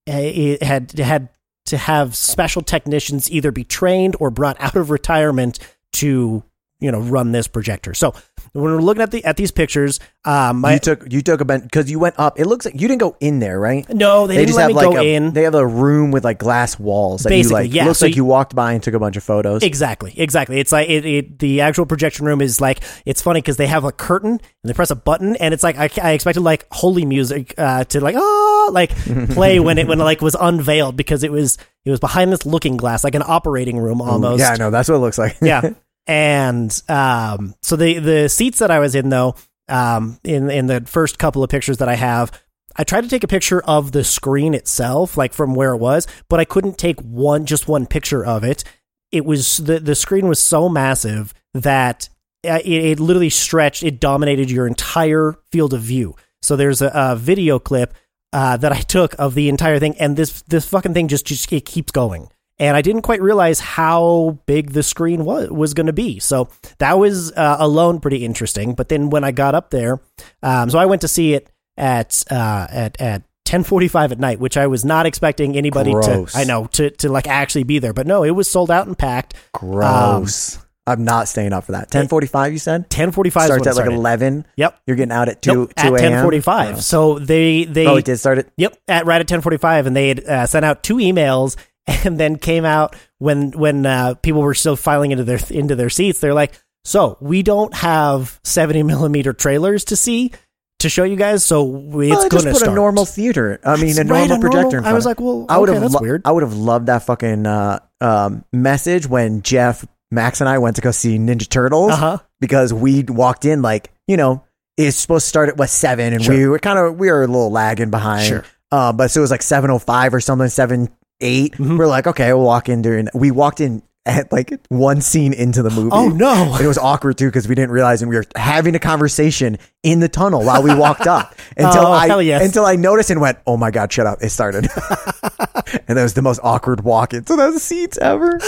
it had it had to have special technicians either be trained or brought out of retirement to you know run this projector. So when we're looking at the at these pictures, um, my, you took you took a bench because you went up. It looks like you didn't go in there, right? no, they, didn't let me go a, in. They have a room with like glass walls. That Basically, you like, yeah, Looks so like you- you walked by and took a bunch of photos. Exactly, exactly. It's like it, it the actual projection room is like it's funny because they have a curtain and they press a button and it's like I, I expected like holy music uh, to like oh like play when it when it like was unveiled because it was it was behind this looking glass like an operating room almost. Yeah, I know. That's what it looks like. yeah. And um, so the the seats that I was in though, um, in in the first couple of pictures that I have, I tried to take a picture of the screen itself, like from where it was, but I couldn't take one just one picture of it. It was the the screen was so massive that uh, it, it literally stretched. It dominated your entire field of view. So there's a, a video clip uh, that I took of the entire thing, and this this fucking thing just just it keeps going. And I didn't quite realize how big the screen was was going to be. So that was uh, alone pretty interesting. But then when I got up there, um, so I went to see it at uh, at at. 10:45 at night, which I was not expecting anybody Gross. to I know to to like actually be there, but no, it was sold out and packed. Gross. I'm not staying up for that. 10:45. You said 10:45 is when starts at like 11. Yep. You're getting out at two Nope, two at a.m. 10:45. Oh. So they they Oh, it did start at. Yep, at right at 10:45 and they had uh, sent out two emails and then came out when when uh, people were still filing into their into their seats. They're like, "So, we don't have 70 millimeter trailers to see to show you guys, so it's Well, going just to put start." a normal theater. I mean, a Right, normal a projector. normal- I was like, well, I would okay, have. that's lo- weird. I would have loved that fucking uh, um, message when Jeff, Max, and I went to go see Ninja Turtles Uh-huh. because we walked in like you know it's supposed to start at what seven, and Sure. we were kind of we were a little lagging behind. Sure. Uh, but so it was like seven oh five or something, seven eight. Mhm. We're like, okay, we'll walk in during. We walked in at like one scene into the movie. Oh no. And it was awkward too because we didn't realize, and we were having a conversation in the tunnel while we walked up until Oh, I yes. until I noticed and went, "Oh my god, shut up!" It started, and that was the most awkward walk into those seats ever.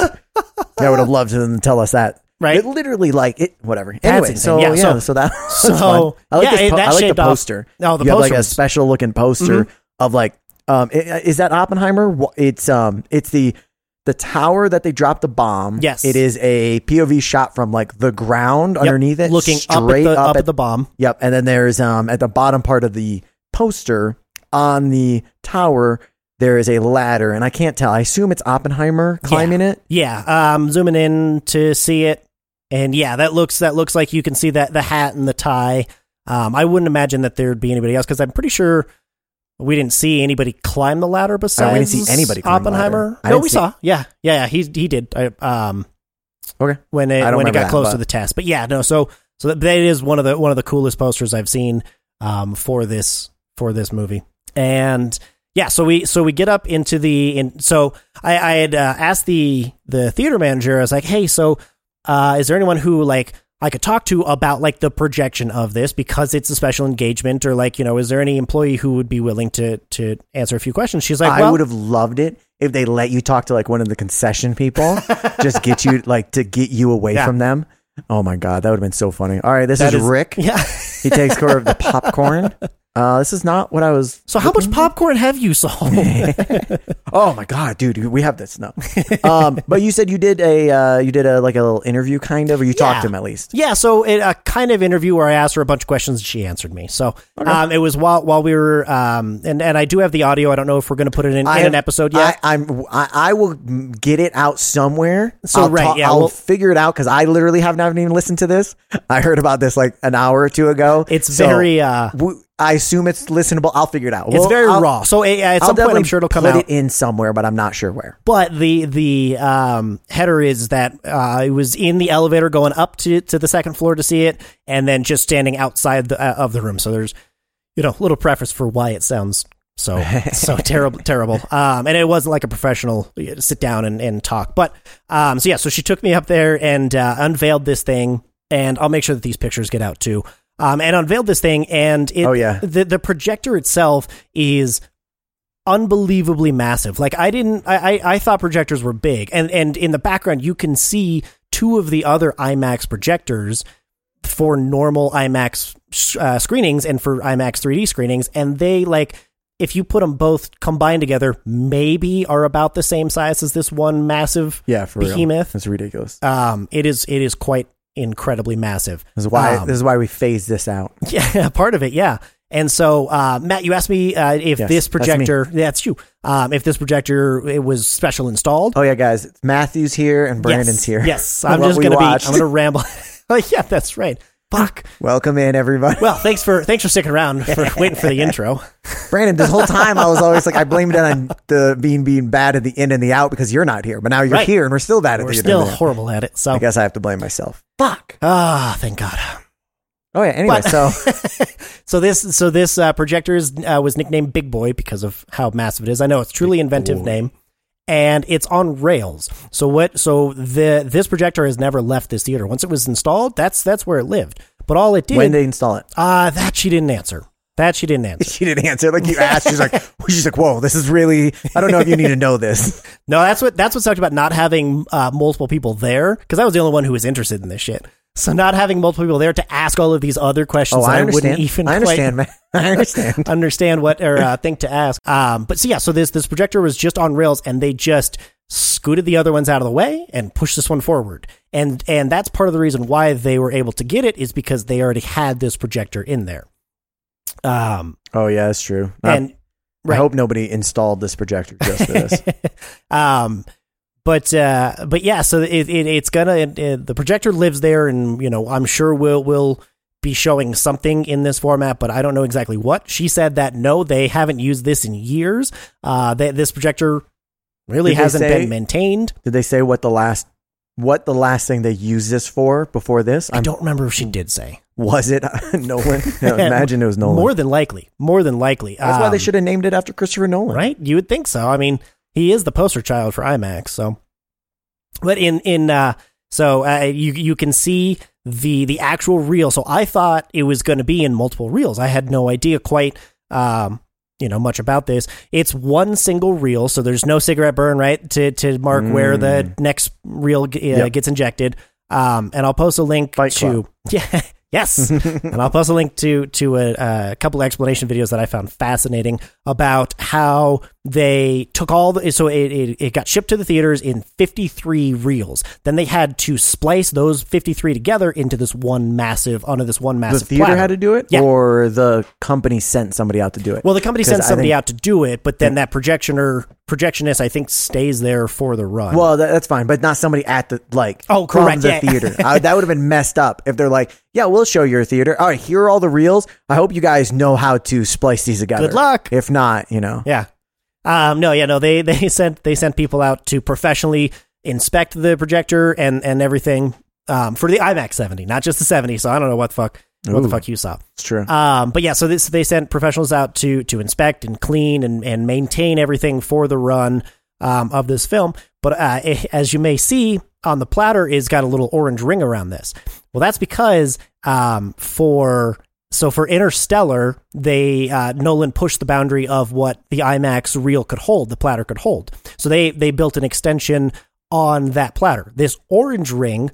I would have loved them to tell us that. Right. It literally like it. Whatever. Anyway, so Yeah, yeah, so- so, that was so- fun. I like yeah, this. Po- I like the off- poster. Oh, the you have poster like a special looking poster of like. Um, is that Oppenheimer? It's um, it's the the tower that they dropped the bomb. Yes. it is a POV shot from like the ground Yep, underneath it, looking up at straight the up at at the bomb. Yep, and then there's um at the bottom part of the poster on the tower there is a ladder, and I can't tell. I assume it's Oppenheimer climbing it. Yeah, um, zooming in to see it, and yeah, that looks that looks like you can see that the hat and the tie. Um, I wouldn't imagine that there'd be anybody else because I'm pretty sure we didn't see anybody climb the ladder besides. Uh, we didn't see anybody Oppenheimer. No, we see- saw. Yeah, yeah, yeah. He he did. I, um, Okay, when it when it got that, close but- to the test. But yeah, no. So so that, that is one of the one of the coolest posters I've seen um, for this for this movie. And yeah, so we so we get up into the in. So I, I had uh, asked the the theater manager. I was like, hey, so uh, is there anyone who like I could talk to about like the projection of this because it's a special engagement or like you know is there any employee who would be willing to to answer a few questions? She's like, I well, would have loved it if they let you talk to like one of the concession people, just get you like to get you away Yeah. from them. Oh my god, that would have been so funny. All right, this is, is- Rick. yeah. He takes care of the popcorn. Uh, this is not what I was. So how much popcorn have you sold? Oh my god, dude, we have this now. um, but you said you did a uh, you did a like a little interview kind of, or you talked to him at least. Yeah, so it, a kind of interview where I asked her a bunch of questions and she answered me. So um, it was while while we were um, and and I do have the audio. I don't know if we're going to put it in, in I an episode yet. I, I'm I, I will get it out somewhere. So, I'll right, ta- yeah, I'll well- figure it out because I literally have not even listened to this. I heard about this like an hour or two ago. It's So, very, uh, w- I assume it's listenable. I'll figure it out. it's very I'll- raw. So uh, at I'll some point, I'm sure it'll come put out. it in somewhere, but I'm not sure where. But the the um, header is that uh, it was in the elevator going up to to the second floor to see it, and then just standing outside the, uh, of the room. So there's you know little preface for why it sounds So so terrible, terrible. Um, and it wasn't like a professional sit down and, and talk. But um, so yeah, so she took me up there and uh, unveiled this thing, and I'll make sure that these pictures get out too. Um, and unveiled this thing, and it, Oh, yeah. the the projector itself is unbelievably massive. Like I didn't, I, I, I thought projectors were big, and and in the background you can see two of the other IMAX projectors for normal IMAX uh, screenings and for IMAX 3D screenings, and they like if you put them both combined together, maybe are about the same size as this one massive Yeah, for real. behemoth. It's ridiculous. Um, it is it is quite incredibly massive. This is why Um, this is why we phased this out. Yeah, part of it, yeah. And so, uh, Matt, you asked me uh, if Yes, this that's projector, yeah, that's you. Um, if this projector it was special installed. Oh yeah, guys, Matthew's here and Brandon's yes, here. Yes, I'm just gonna watched. be. I'm gonna ramble. oh, yeah, that's right. Fuck. Welcome in, everybody. Well, thanks for thanks for sticking around for waiting for the intro. Brandon, this whole time I was always like, I blamed it on the being being bad at the in and the out because you're not here. But now you're Right. here and we're still bad at We're the still in the out. horrible at it. So I guess I have to blame myself. Fuck. ah, thank God. Oh yeah. Anyway, But- so So this so this uh, projector is, uh, was nicknamed Big Boy because of how massive it is. I know it's truly inventive Boy. name, and it's on rails. So what? So the this projector has never left this theater. Once it was installed, that's that's where it lived. But all it did, when they install it, uh, that she didn't answer. That she didn't answer. she didn't answer. Like you asked, she's like, she's like, whoa, this is really. I don't know if you need to know this. No, that's what that's what sucked about not having uh, multiple people there because I was the only one who was interested in this shit. So not having multiple people there to ask all of these other questions, Oh, I I, wouldn't even I quite understand, man. I understand. understand what or uh, think to ask. Um, but so yeah, so this this projector was just on rails, and they just scooted the other ones out of the way and pushed this one forward. And and that's part of the reason why they were able to get it is because they already had this projector in there. Um, Oh yeah, that's true. I- and I hope nobody installed this projector just for this. um, but uh, but yeah, so it, it it's gonna it, it- the projector lives there, and you know I'm sure we'll will be showing something in this format, but I don't know exactly what. She said that no, they haven't used this in years. Uh, they, this projector really Did hasn't say- been maintained. Did they say what the last what the last thing they used this for before this? I don't remember if she did say. Was it Nolan? No, imagine it was Nolan. More than likely, more than likely. That's why they Um, should have named it after Christopher Nolan. right? You would think so. I mean, he is the poster child for IMAX. So, but in in uh, so uh, you you can see the the actual reel. So I thought it was going to be in multiple reels. I had no idea quite. Um, you know much about this. It's one single reel, so there's no cigarette burn, right? To to mark where the next reel uh, Yep. gets injected. Um, and I'll post a link Fight to yeah, yes, and I'll post a link to to a, a couple explanation videos that I found fascinating about how they took all the so it, it, it got shipped to the theaters in 53 reels. Then they had to splice those 53 together into this one massive onto this one The massive. theater platter. had to do it, Yeah. or the company sent somebody out to do it. Well, the company sent somebody think- out to do it, but then that projectioner projectionist I think stays there for the run. Well, that, that's fine, but not somebody at the like. Oh, from correct, The yeah. theater. I, that would have been messed up if they're like, "Yeah, we'll show your theater. All right, here are all the reels. I hope you guys know how to splice these together. Good luck. If not, you know, Yeah. Um, no, yeah, no, they, they sent, they sent people out to professionally inspect the projector and, and everything, um, for the IMAX 70, not just the 70. So I don't know what the fuck, what the fuck you saw. it's true. Um, but yeah, so this, they sent professionals out to, to inspect and clean and, and maintain everything for the run, um, of this film. But, uh, it- as you may see on the platter is got a little orange ring around this. Well, that's because, um, for, so for Interstellar, they uh, Nolan pushed the boundary of what the IMAX reel could hold, the platter could hold. So they they built an extension on that platter. This orange ring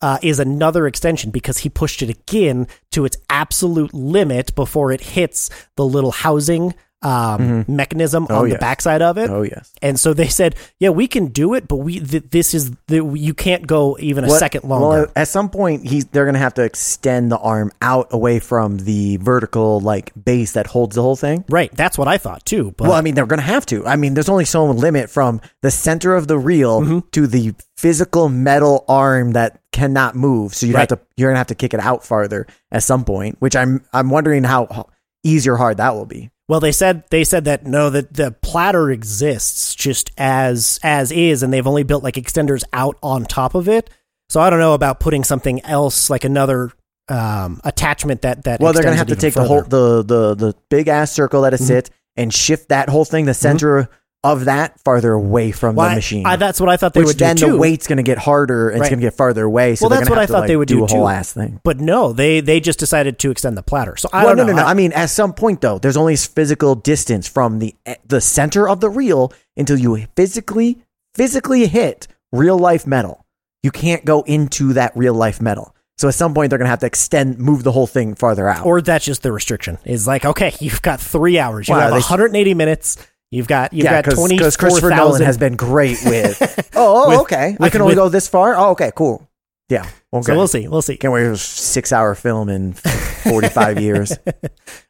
uh, is another extension because he pushed it again to its absolute limit before it hits the little housing um, mechanism Oh, on the backside of it. oh yes. And so they said, "Yeah, we can do it, but we th- this is the you can't go even a What- second longer." Well, at some point, he's they're gonna have to extend the arm out away from the vertical like base that holds the whole thing. right, that's what I thought too. But well, I mean, they're gonna have to. I mean, there's only so limit from the center of the reel Mm-hmm. to the physical metal arm that cannot move. So you Right. have to you're gonna have to kick it out farther at some point. Which I'm I'm wondering how easy or hard that will be. Well, they said they said that no, that the platter exists just as as is, and they've only built like extenders out on top of it. So I don't know about putting something else like another um, attachment that that. Well, they're gonna have to take the whole the the the big ass circle that it Mm-hmm. sits and shift that whole thing, the center of that, farther away from Well, the I- machine. I, that's what I thought they which would do then the weight's going to get harder and Right. it's going to get farther away. So Well, they're that's what have I to, thought like, they would do do a whole too. ass thing. But no, they they just decided to extend the platter. So I well, don't no, know. no, no. I- I mean, at some point though, there's only physical distance from the eh, the center of the reel until you physically physically hit real life metal. You can't go into that real life metal. So at some point, they're gonna have to extend, move the whole thing farther out. or that's just the restriction. Is like, okay, you've got three hours. You Wow, have they- 180 minutes. You've got you've yeah, got twenty because Christopher Nolan has been great with. oh, oh, With- okay. I can only with- go this far. Oh, okay, cool. Yeah. Okay. So we'll see. We'll see. Can't wait for a six hour film in 45 years.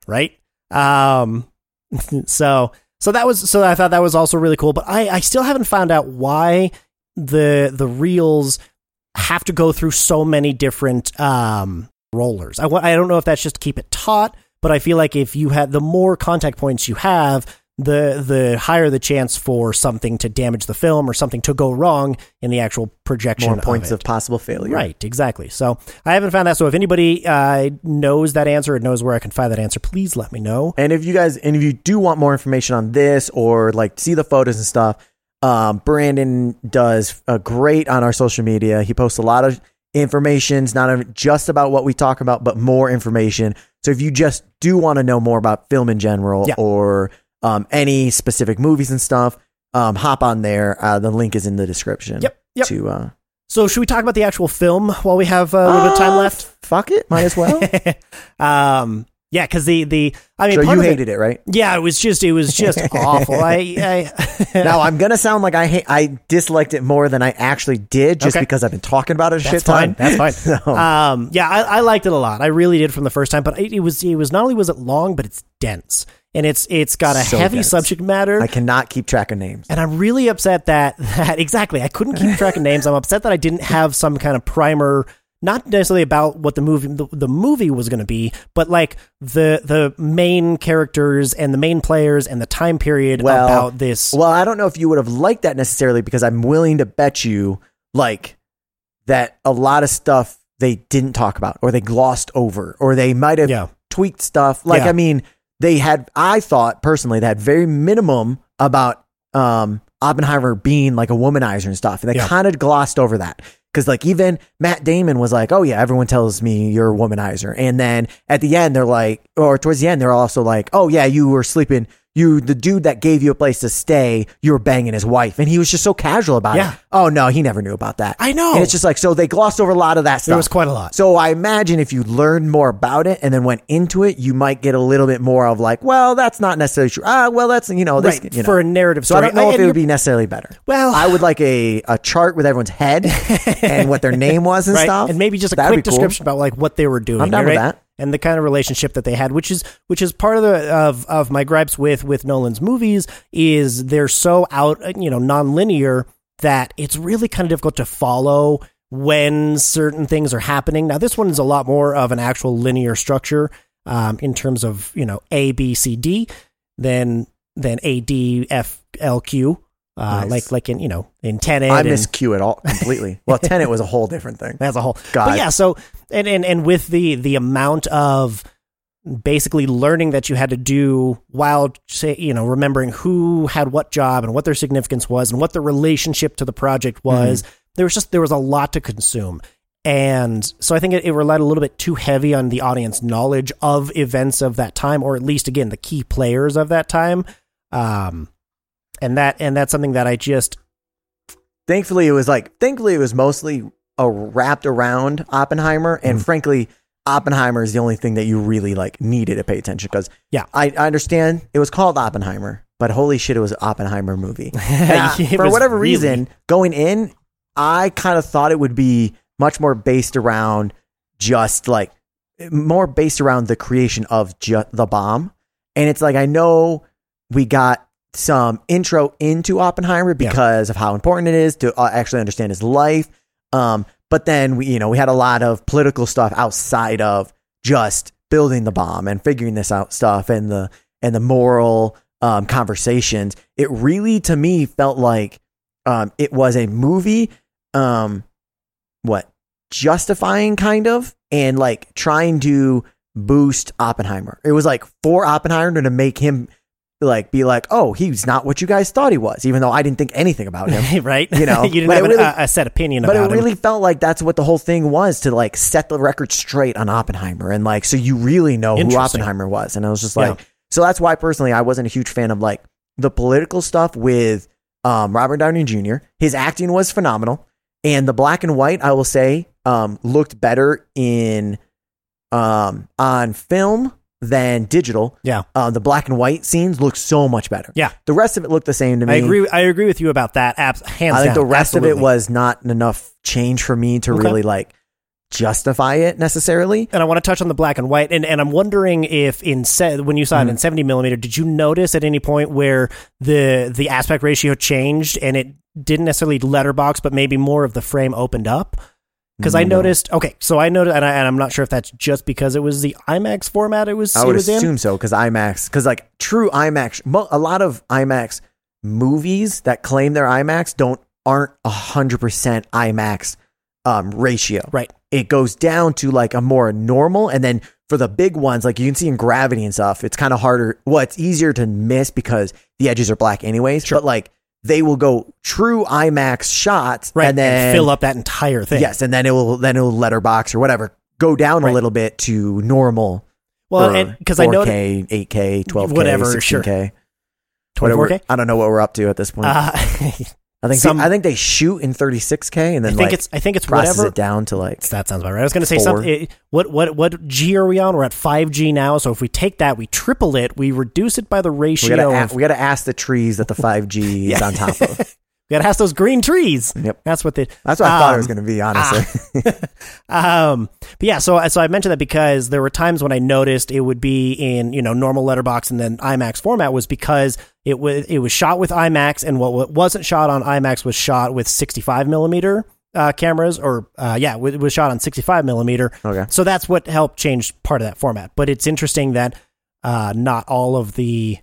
right? Um, so so that was so I thought that was also really cool, but I I still haven't found out why the the reels have to go through so many different um rollers. I I don't know if that's just to keep it taut, but I feel like if you had the more contact points you have, the the higher the chance for something to damage the film or something to go wrong in the actual projection More points of, of, possible failure. Right, exactly. So I haven't found that. So if anybody uh, knows that answer and knows where I can find that answer, please let me know. And if you guys, and if you do want more information on this or like see the photos and stuff, um, Brandon does a great on our social media. He posts a lot of information, not just about what we talk about, but more information. So if you just do want to know more about film in general Yeah. or um, any specific movies and stuff, um, hop on there. Uh, the link is in the description. Yep, yep. To uh, So should we talk about the actual film while we have uh, a little bit of time uh, left? Fuck it, might as well. um, yeah, because the the I mean, so part you of it- hated it, right? yeah, it was just it was just awful. I, I now I'm gonna sound like I hate, I disliked it more than I actually did, just Okay. because I've been talking about it a That's shit fine. ton. That's fine. So- Um, yeah, I, I liked it a lot. I really did from the first time. But it, it was it was not only was it long, but it's dense and it's it's got a So heavy dense. subject matter. I cannot keep track of names. and I'm really upset that that exactly I couldn't keep track of names. I'm upset that I didn't have some kind of primer, not necessarily about what the movie the, the movie was going to be, but like the the main characters and the main players and the time period Well, about this. Well, I don't know if you would have liked that necessarily because I'm willing to bet you like that a lot of stuff they didn't talk about or they glossed over or they might have Yeah. tweaked stuff. Like Yeah. I mean, they had I thought personally they had very minimum about um Oppenheimer being like a womanizer and stuff. And they Yeah. kind of glossed over that. Cause like even Matt Damon was like, Oh yeah, everyone tells me you're a womanizer. And then at the end they're like or towards the end they're also like, Oh yeah, you were sleeping you the dude that gave you a place to stay, you were banging his wife. And he was just so casual about Yeah. it. Oh no, he never knew about that. I know. And it's just like so they glossed over a lot of that stuff. there was quite a lot. So I imagine if you learned more about it and then went into it, you might get a little bit more of like, well, that's not necessarily true. Ah, well, that's you know, this, Right, you know. for a narrative So I don't know if it would be necessarily better. Well- I would like a, a chart with everyone's head and what their name was and right? stuff, and maybe just a That'd quick be cool. description about like what they were doing. I'm down with that. And the kind of relationship that they had, which is which is part of the of of my gripes with with Nolan's movies, is they're so out, you know, non-linear that it's really kind of difficult to follow when certain things are happening. Now, this one is a lot more of an actual linear structure um, in terms of you know A B C D than than A D F L Q. Uh, Nice. like like in you know in Tenet I and- miss Q at all completely. well, Tenet was a whole different thing. as a whole. God. But yeah, so and, and and with the the amount of basically learning that you had to do while say you know remembering who had what job and what their significance was and what their relationship to the project was there was just there was a lot to consume. And so i think it, it relied a little bit too heavy on the audience knowledge of events of that time or at least again the key players of that time. Um and that and that's something that i just thankfully it was like thankfully it was mostly uh, wrapped around Oppenheimer and Mm-hmm. frankly Oppenheimer is the only thing that you really like needed to pay attention because Yeah. I, I understand it was called Oppenheimer but holy shit it was an Oppenheimer movie uh, for whatever really- reason going in I kind of thought it would be much more based around just like more based around the creation of ju- the bomb and it's like I know we got some intro into Oppenheimer Yeah. because of how important it is to uh, actually understand his life. Um, but then we, you know, we had a lot of political stuff outside of just building the bomb and figuring this out stuff and the and the moral um, conversations. It really, to me, felt like um, it was a movie. Um, what justifying kind of and like trying to boost Oppenheimer. It was like for Oppenheimer to make him like be like, oh, he's not what you guys thought he was, even though I didn't think anything about him. right? You know, you didn't but have an- really- a, a set opinion but it him. really felt like that's what the whole thing was to like set the record straight on Oppenheimer and like so you really know who Oppenheimer was. And I was just like, Yeah. so that's why personally I wasn't a huge fan of like the political stuff with um, Robert Downey Jr. His acting was phenomenal, and the black and white I will say um, looked better in um, on film than digital. Yeah. uh, the black and white scenes look so much better. Yeah. the rest of it looked the same to me. I agree. I agree with you about that. Abs- hands I think down. the rest of it was not enough change for me to Okay. really like justify it necessarily. and I want to touch on the black and white, and, and I'm wondering if in se- when you saw Mm-hmm. it in 70 millimeter, did you notice at any point where the the aspect ratio changed and it didn't necessarily letterbox, but maybe more of the frame opened up? Because I noticed, okay, so I noticed, and, I, and I'm not sure if that's just because it was the IMAX format it was I would was in. assume so because IMAX, because like true IMAX, a lot of IMAX movies that claim they're IMAX don't aren't hundred percent IMAX um, ratio. Right. It goes down to like a more normal, and then for the big ones, like you can see in Gravity and stuff, it's kind of harder. Well, it's easier to miss because the edges are black anyways. But like they will go true IMAX shots, Right, and then fill up that entire thing. Yes, and then it will then it will letterbox or whatever go down Right. a little bit to normal. well, because I know 4K, 8K, 12K, Whatever, 16K. sure. Whatever. 24K. I don't know what we're up to at this point. Uh, I think some- I think they shoot in 36K and I then think like it's I think it's process whatever it down to like That sounds about right. I was going to say Four. something. it- What what what G are we on? We're at five G now. So if we take that, we triple it. We reduce it by the ratio. we gotta ask the trees that the 5G is on top of. Gotta have those green trees. Yep. That's what they. That's what I thought it was Um, gonna be. Honestly, Um, but yeah, so so I mentioned that because there were times when I noticed it would be in you know normal letterbox and then IMAX format was because it was it was shot with IMAX and what, what wasn't shot on IMAX was shot with 65 millimeter uh, cameras or uh, yeah it was shot on 65 millimeter. okay. So that's what helped change part of that format. But it's interesting that uh, not all of the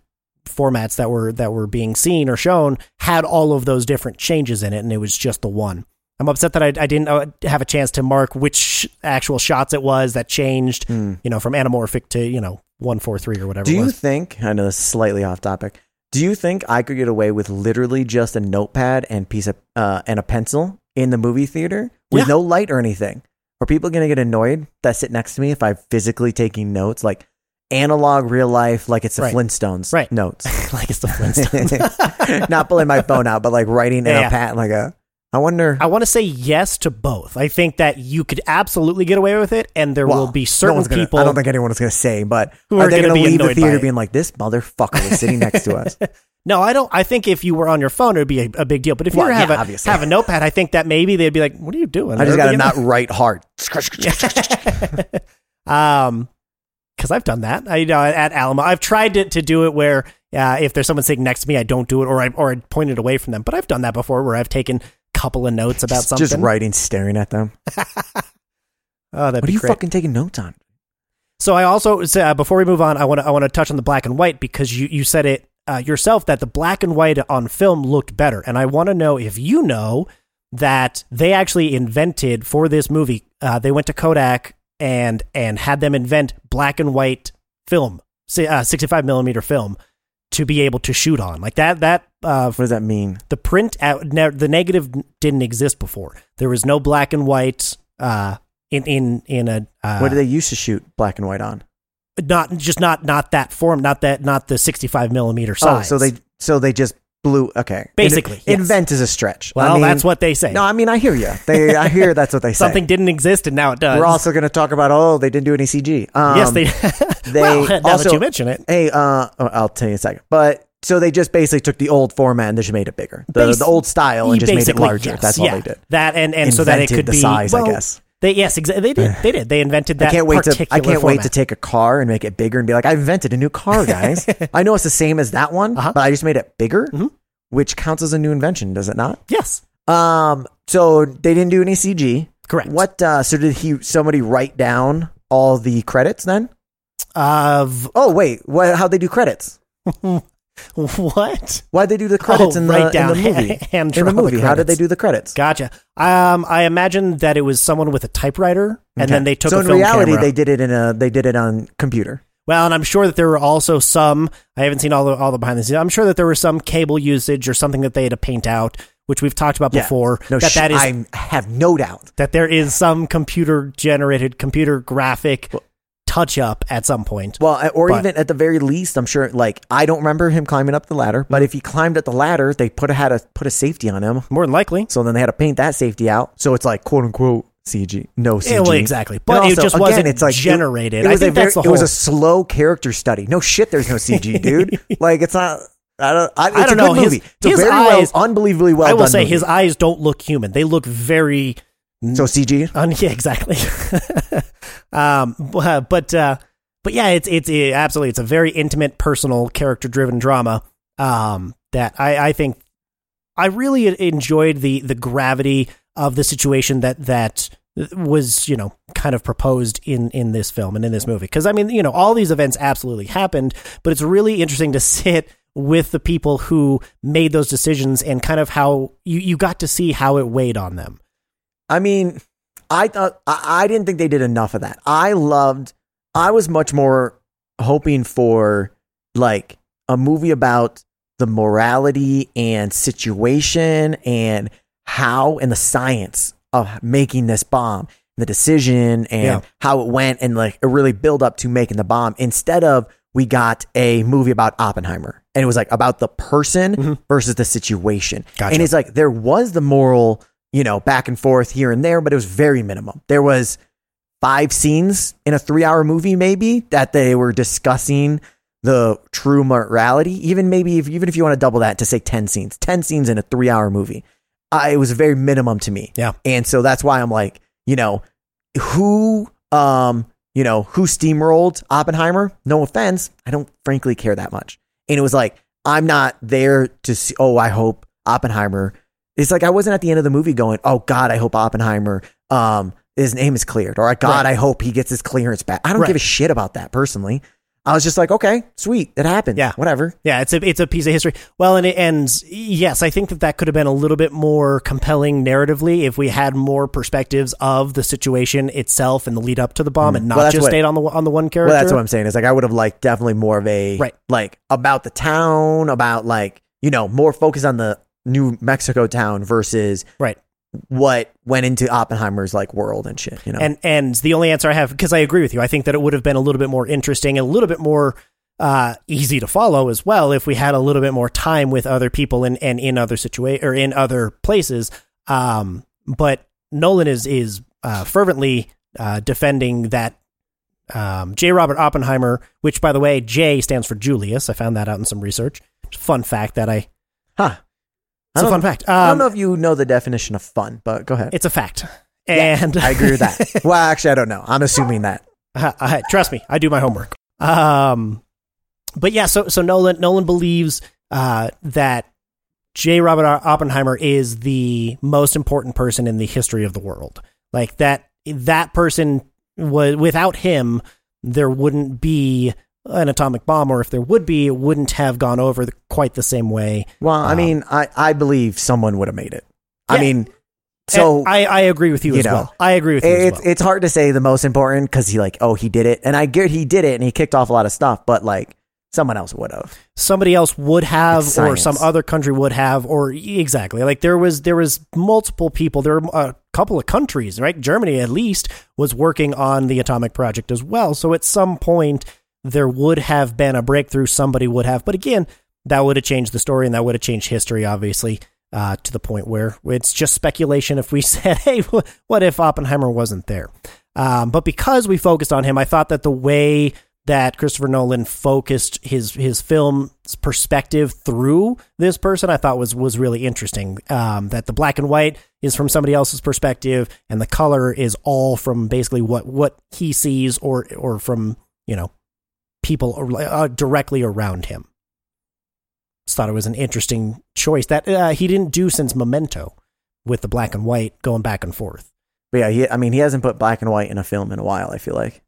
formats that were that were being seen or shown had all of those different changes in it, and it was just the one. I'm upset that I, I didn't uh, have a chance to mark which actual shots it was that changed, Hmm. you know, from anamorphic to you know one four three or whatever. Do you think? I know this is slightly off topic. Do you think I could get away with literally just a notepad and piece of uh, and a pencil in the movie theater with Yeah. no light or anything? Are people gonna get annoyed that sit next to me if I'm physically taking notes, like analog, real life, like it's the Right. Flintstones Right. notes? like it's the Flintstones. Not pulling my phone out, but like writing in Yeah, a pad, like a. I wonder. I want to say yes to both. I think that you could absolutely get away with it, and there well, will be certain one's gonna- people. I don't think anyone is going to say, but Who are, are they gonna going to be leave the theater being like, "This motherfucker is sitting next to us"? No, I don't. I think if you were on your phone, it would be a, a big deal. But if Well, you have yeah, a have a notepad, I think that maybe they'd be like, "What are you doing?" I just got to not write hard. um, because I've done that. I you know at Alamo, I've tried to, to do it where uh, if there's someone sitting next to me, I don't do it, or I or I point it away from them. But I've done that before, where I've taken a couple of notes about Just- something. Just writing, staring at them. Oh, that'd What are you great. fucking taking notes on? So I also so, uh, before we move on, I want to I want to touch on the black and white because you you said it uh, yourself that the black and white on film looked better, and I want to know if you know that they actually invented for this movie. Uh, they went to Kodak and and had them invent black and white film, uh, sixty five millimeter film, to be able to shoot on like that. That uh, What does that mean? the print out the negative didn't exist before. There was no black and white. Uh, in in in a uh, what do they used to shoot black and white on? not just not not that form, not that not the 65 millimeter Oh, size. so they so they just blew. Okay, Basically, In- yes. invent is a stretch. well, I mean, that's what they say. No, I mean I hear you. They, I hear that's what they say. Something didn't exist and now it does. We're also going to talk about. Oh, they didn't do any CG. Um, yes, they. they well, now also- that you mention it, Hey, uh, oh, I'll tell you in a second. But so they just basically took the old format and they just made it bigger, the, Basi- the old style, and just made it larger. yes, That's all yeah. they did. That and and so that it Invented could the be size, I guess. They yes, exactly. They did. They did. They invented that. I can't wait to. I can't wait to take a car and make it bigger and be like, I invented a new car, guys. I know it's the same as that one, Uh-huh. but I just made it bigger, Mhm. which counts as a new invention, does it not? Yes, Um. So they didn't do any CG. correct. What? Uh, so did he? Somebody write down all the credits then? Of Oh wait, what? How'd they do credits? what? Why'd they do the credits Oh, in the write down in the movie? hand in the draw the movie, how did they do the credits? Gotcha. Um, I imagine that it was someone with a typewriter, and Okay. then they took so a in film reality camera. they did it in a they did it on computer. Well, and I'm sure that there were also some. I haven't seen all the all the behind the scenes. I'm sure that there was some cable usage or something that they had to paint out, which we've talked about Yeah. before. No, that sh- that is I have no doubt. that there is some computer generated, computer graphic touch up at some point. Well, or But- even at the very least, I'm sure. Like I don't remember him climbing up the ladder, but if he climbed up the ladder, they put a, had to put a safety on him. More than likely. So then they had to paint that safety out. So it's like quote unquote CG, no CG. Yeah, well, exactly. But it just again, wasn't it's like generated. It, it I think a very, that's the it was a slow character study. No shit, there's no CG, dude. like it's not. I don't. I, it's I don't a know. His- movie. It's a his very eyes- well, unbelievably well I will done say movie. his eyes don't look human. They look very so CG. Un- yeah, exactly. um, but but, uh, but yeah, it's it's it, absolutely it's a very intimate, personal, character-driven drama. Um, that I I think I really enjoyed the the gravity of the situation that that was you know kind of proposed in in this film and in this movie because I mean you know all these events absolutely happened, but it's really interesting to sit with the people who made those decisions and kind of how you you got to see how it weighed on them. I mean, I thought I, I didn't think they did enough of that. I loved. I was much more hoping for like a movie about the morality and situation and how and the science of making this bomb, the decision and Yeah. how it went, and like it really build up to making the bomb. Instead of we got a movie about Oppenheimer, and it was like about the person Mhm. versus the situation. Gotcha. And it's like there was the moral, you know, back and forth here and there, but it was very minimum. There was five scenes in a three hour movie, maybe, that they were discussing the true morality. Even maybe if even if you want to double that to say ten scenes, ten scenes in a three hour movie. Uh, it was very minimum to me. Yeah. And so that's why I'm like, you know, who um, you know, who steamrolled Oppenheimer? No offense, I don't frankly care that much. And it was like, I'm not there to see oh, I hope Oppenheimer it's like I wasn't at the end of the movie going, "Oh God, I hope Oppenheimer, um, his name is cleared," or "God, Right. I hope he gets his clearance back." I don't Right. give a shit about that personally. I was just like, "Okay, sweet, it happened. Yeah. whatever." Yeah, it's a it's a piece of history. Well, and it ends. Yes, I think that that could have been a little bit more compelling narratively if we had more perspectives of the situation itself and the lead up to the bomb, and not Mm. Well, just what- stayed on the on the one character. Well, that's what I'm saying. Is like I would have liked definitely more of a Right. like about the town, about like you know more focus on the New Mexico town versus right. what went into Oppenheimer's like world and shit. You know, And and the only answer I have because I agree with you, I think that it would have been a little bit more interesting and a little bit more uh, easy to follow as well if we had a little bit more time with other people and, and in other situa- or in other places. Um, but Nolan is is uh, fervently uh, defending that um, J. Robert Oppenheimer, which by the way, J stands for Julius. I found that out in some research. Fun fact that I. huh? It's a fun fact. I don't Um, know if you know the definition of fun, but go ahead. it's a fact. Yeah, And I agree with that. well, actually, I don't know. I'm assuming that. I, I- trust me, I do my homework. Um, but yeah, so so Nolan Nolan believes uh, that J. Robert Oppenheimer is the most important person in the history of the world. Like that that person was without him, there wouldn't be an atomic bomb, or if there would be, it wouldn't have gone over the, quite the same way. Well, I Um, mean, I, I believe someone would have made it. I mean, so I, I agree with you, you as know, well. I agree with you as it's well. it's hard to say the most important because he like oh he did it and I get he did it and he kicked off a lot of stuff, but like someone else would have. somebody else would have or some other country would have or exactly like there was there was multiple people there were a couple of countries right germany at least was working on the atomic project as well so at some point there would have been a breakthrough somebody would have but again that would have changed the story and that would have changed history obviously uh, to the point where it's just speculation if we said hey what if oppenheimer wasn't there um, but because we focused on him i thought that the way that Christopher Nolan focused his his film's perspective through this person, I thought was was really interesting. Um, that the black and white is from somebody else's perspective, and the color is all from basically what what he sees or or from you know people uh, directly around him. Just thought it was an interesting choice that uh, he didn't do since Memento, with the black and white going back and forth. But yeah, he, I mean he hasn't put black and white in a film in a while. I feel like.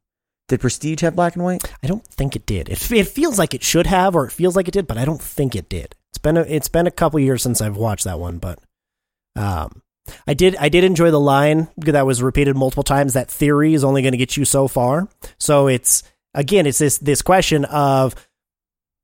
Did Prestige have black and white? I don't think it did. It, it feels like it should have, or it feels like it did, but I don't think it did. It's been a, it's been a couple years since I've watched that one, but um, I did I did enjoy the line that was repeated multiple times. That theory is only going to get you so far. So it's again, it's this this question of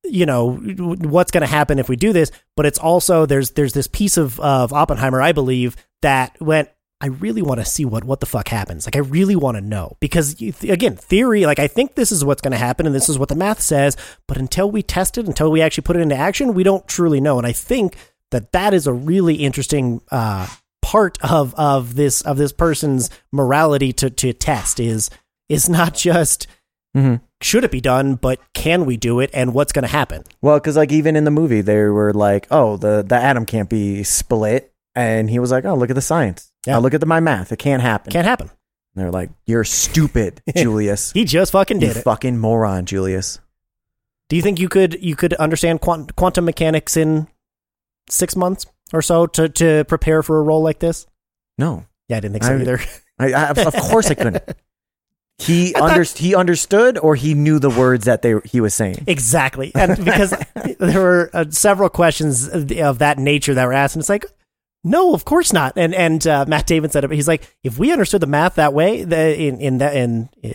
you know what's going to happen if we do this, but it's also there's there's this piece of of Oppenheimer, I believe, that went. I really want to see what what the fuck happens. Like I really want to know because you- again, theory. Like I think this is what's going to happen, and this is what the math says. But until we test it, until we actually put it into action, we don't truly know. And I think that that is a really interesting uh, part of of this of this person's morality to to test is is not just Mhm. should it be done, but can we do it, and what's going to happen? Well, because like even in the movie, they were like, "Oh, the the atom can't be split," and he was like, "Oh, look at the science. Yeah. Oh, look at the, my math. It can't happen." Can't happen. And they're like, "You're stupid, Julius. He just fucking you did it. fucking moron, Julius." Do you think you could you could understand quant- quantum mechanics in six months or so to to prepare for a role like this? No, Yeah, I didn't think so I- either. I, I of course I couldn't. He thought- under, he understood, or he knew the words that they he was saying. Exactly, and because there were uh, several questions of, of that nature that were asked, and it's like, no, of course not. And and uh, Matt Damon said it. But he's like, if we understood the math that way, the, in in that in uh,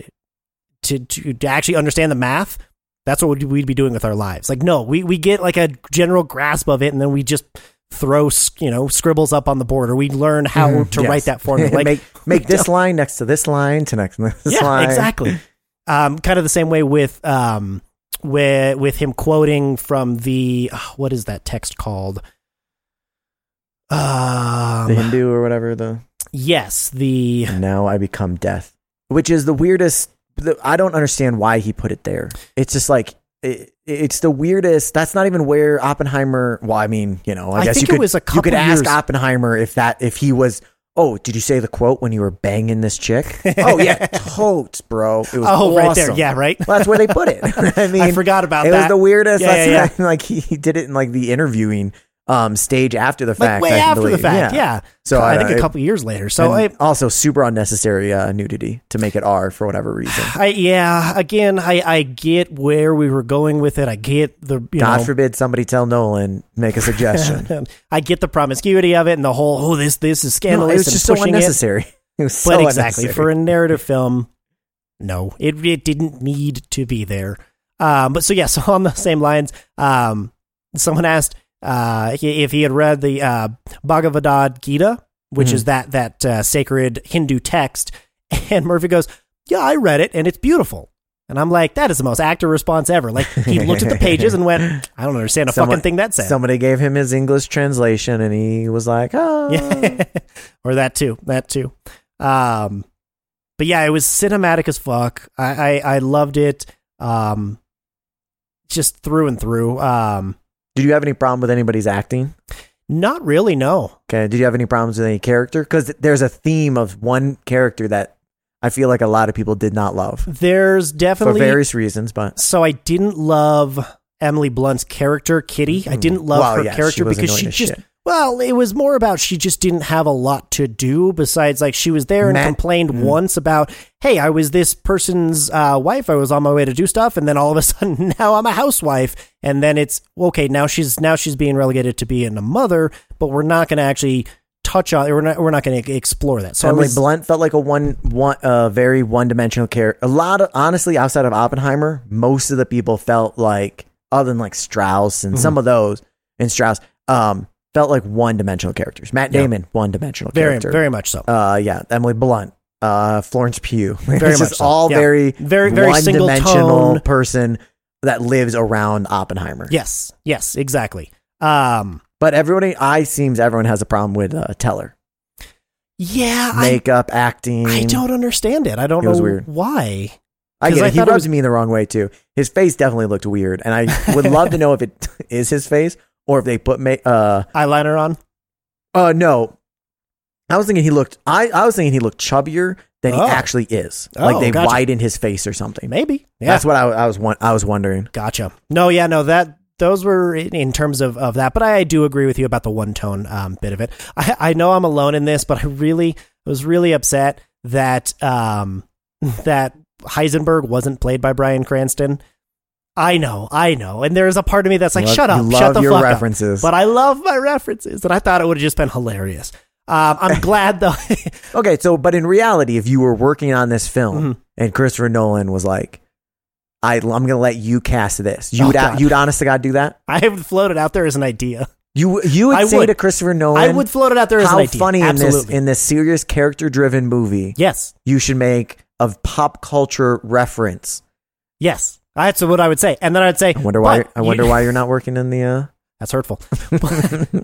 to, to to actually understand the math, that's what we'd, we'd be doing with our lives. Like, no, we we get like a general grasp of it, and then we just throw you know scribbles up on the board, or we learn how Mhm, to yes. write that formula. Like, make make this line next to this line to next to this yeah, line. exactly. Um, kind of the same way with um, with with him quoting from the uh, what is that text called? Um, The Hindu or whatever the yes, the now I become death, which is the weirdest. The, I don't understand why he put it there. It's just like it, it's the weirdest. That's not even where Oppenheimer. Well, I mean, you know, I, I guess you could you could ask years- Oppenheimer if that if he was. Oh, did you say the quote when you were banging this chick? oh yeah, totes, bro. It was oh right there, yeah, right. Well, that's where they put it. I mean, I forgot about it that. It was the weirdest. Yeah, that's yeah, like he he did it in like the interviewing um stage after the like fact. way I after the fact, yeah. So I, I- think a I- couple years later. So I, also super unnecessary uh, nudity to make it R for whatever reason. I yeah, again, I I get where we were going with it. I get the you God know, forbid somebody tell Nolan make a suggestion. I get the promiscuity of it and the whole oh this this is no, scandalous it was just so pushing it. unnecessary. It was so but exactly unnecessary. for a narrative film no it, it didn't need to be there um but so yeah so on the same lines um someone asked uh if he had read the uh bhagavad gita which Mhm. is that that uh, sacred hindu text and murphy goes yeah i read it and it's beautiful and i'm like that is the most actor response ever like he looked at the pages and went i don't understand a Someone- fucking thing that said Somebody gave him his English translation, and he was like, "Oh, Yeah. or that too. That too. Um, but yeah, it was cinematic as fuck. I, I, I loved it. Um, just through and through. Um, Did you have any problem with anybody's acting? not really. No. Okay. Did you have any problems with any character? Because there's a theme of one character that I feel like a lot of people did not love There's for definitely. various reasons, but so I didn't love Emily Blunt's character, Kitty. I didn't love Well, her yeah, character was because she just. shit. Well, it was more about she just didn't have a lot to do besides like she was there and Matt- complained Mhm. once about, hey, I was this person's uh, wife. I was on my way to do stuff, and then all of a sudden now I'm a housewife. And then it's okay. Now she's now she's being relegated to being a mother, but we're not going to actually touch on. We're not we're not going to explore that. So Emily was- Blunt felt like a one, one, uh, very one-dimensional character. A lot of, honestly, outside of Oppenheimer, most of the people felt like, other than like Strauss and Mm-hmm. some of those, and Strauss, um, felt like one-dimensional characters. Matt Yeah. Damon, one-dimensional very character. very much so. uh, yeah, Emily Blunt, uh, Florence Pugh. Very it's much just so. all Yeah. very, Very- very single one-dimensional tone. person that lives around Oppenheimer. yes, yes, exactly. Um, But everybody, I seems everyone has a problem with uh, Teller. yeah, I, Makeup, acting. I don't understand it. I don't It was know weird. why. I get I it. He thought it rubs was- me in the wrong way too. His face definitely looked weird, and I would love to know if it is his face or if they put ma- uh Eyeliner on. uh no. I was thinking he looked. I I was thinking he looked chubbier than Oh. he actually is. Oh, like they gotcha. widened his face or something. Maybe. Yeah. That's what I, I was won- I was wondering. Gotcha. No, yeah, no, that those were in, in terms of, of that, but I, I do agree with you about the one tone um, bit of it. I, I know I'm alone in this, but I really was really upset that um, that Heisenberg wasn't played by Bryan Cranston. I know, I know, and there's a part of me that's like, Love- shut up, shut the your fuck references. up. But I love my references, and I thought it would have just been hilarious. Um, I'm glad though. Okay, so but in reality, if you were working on this film Mhm. and Christopher Nolan was like, I, I'm going to let you cast this. You Oh, would, you'd honest to God do that? I would float it out there as an idea. You, you would I say would. to Christopher Nolan, I would float it out there as how an idea. funny in this in this serious character driven movie yes. you should make a pop culture reference. Yes. That's what I would say. And then I'd say, I wonder why. I wonder you- why you're not working in the. Uh, That's hurtful.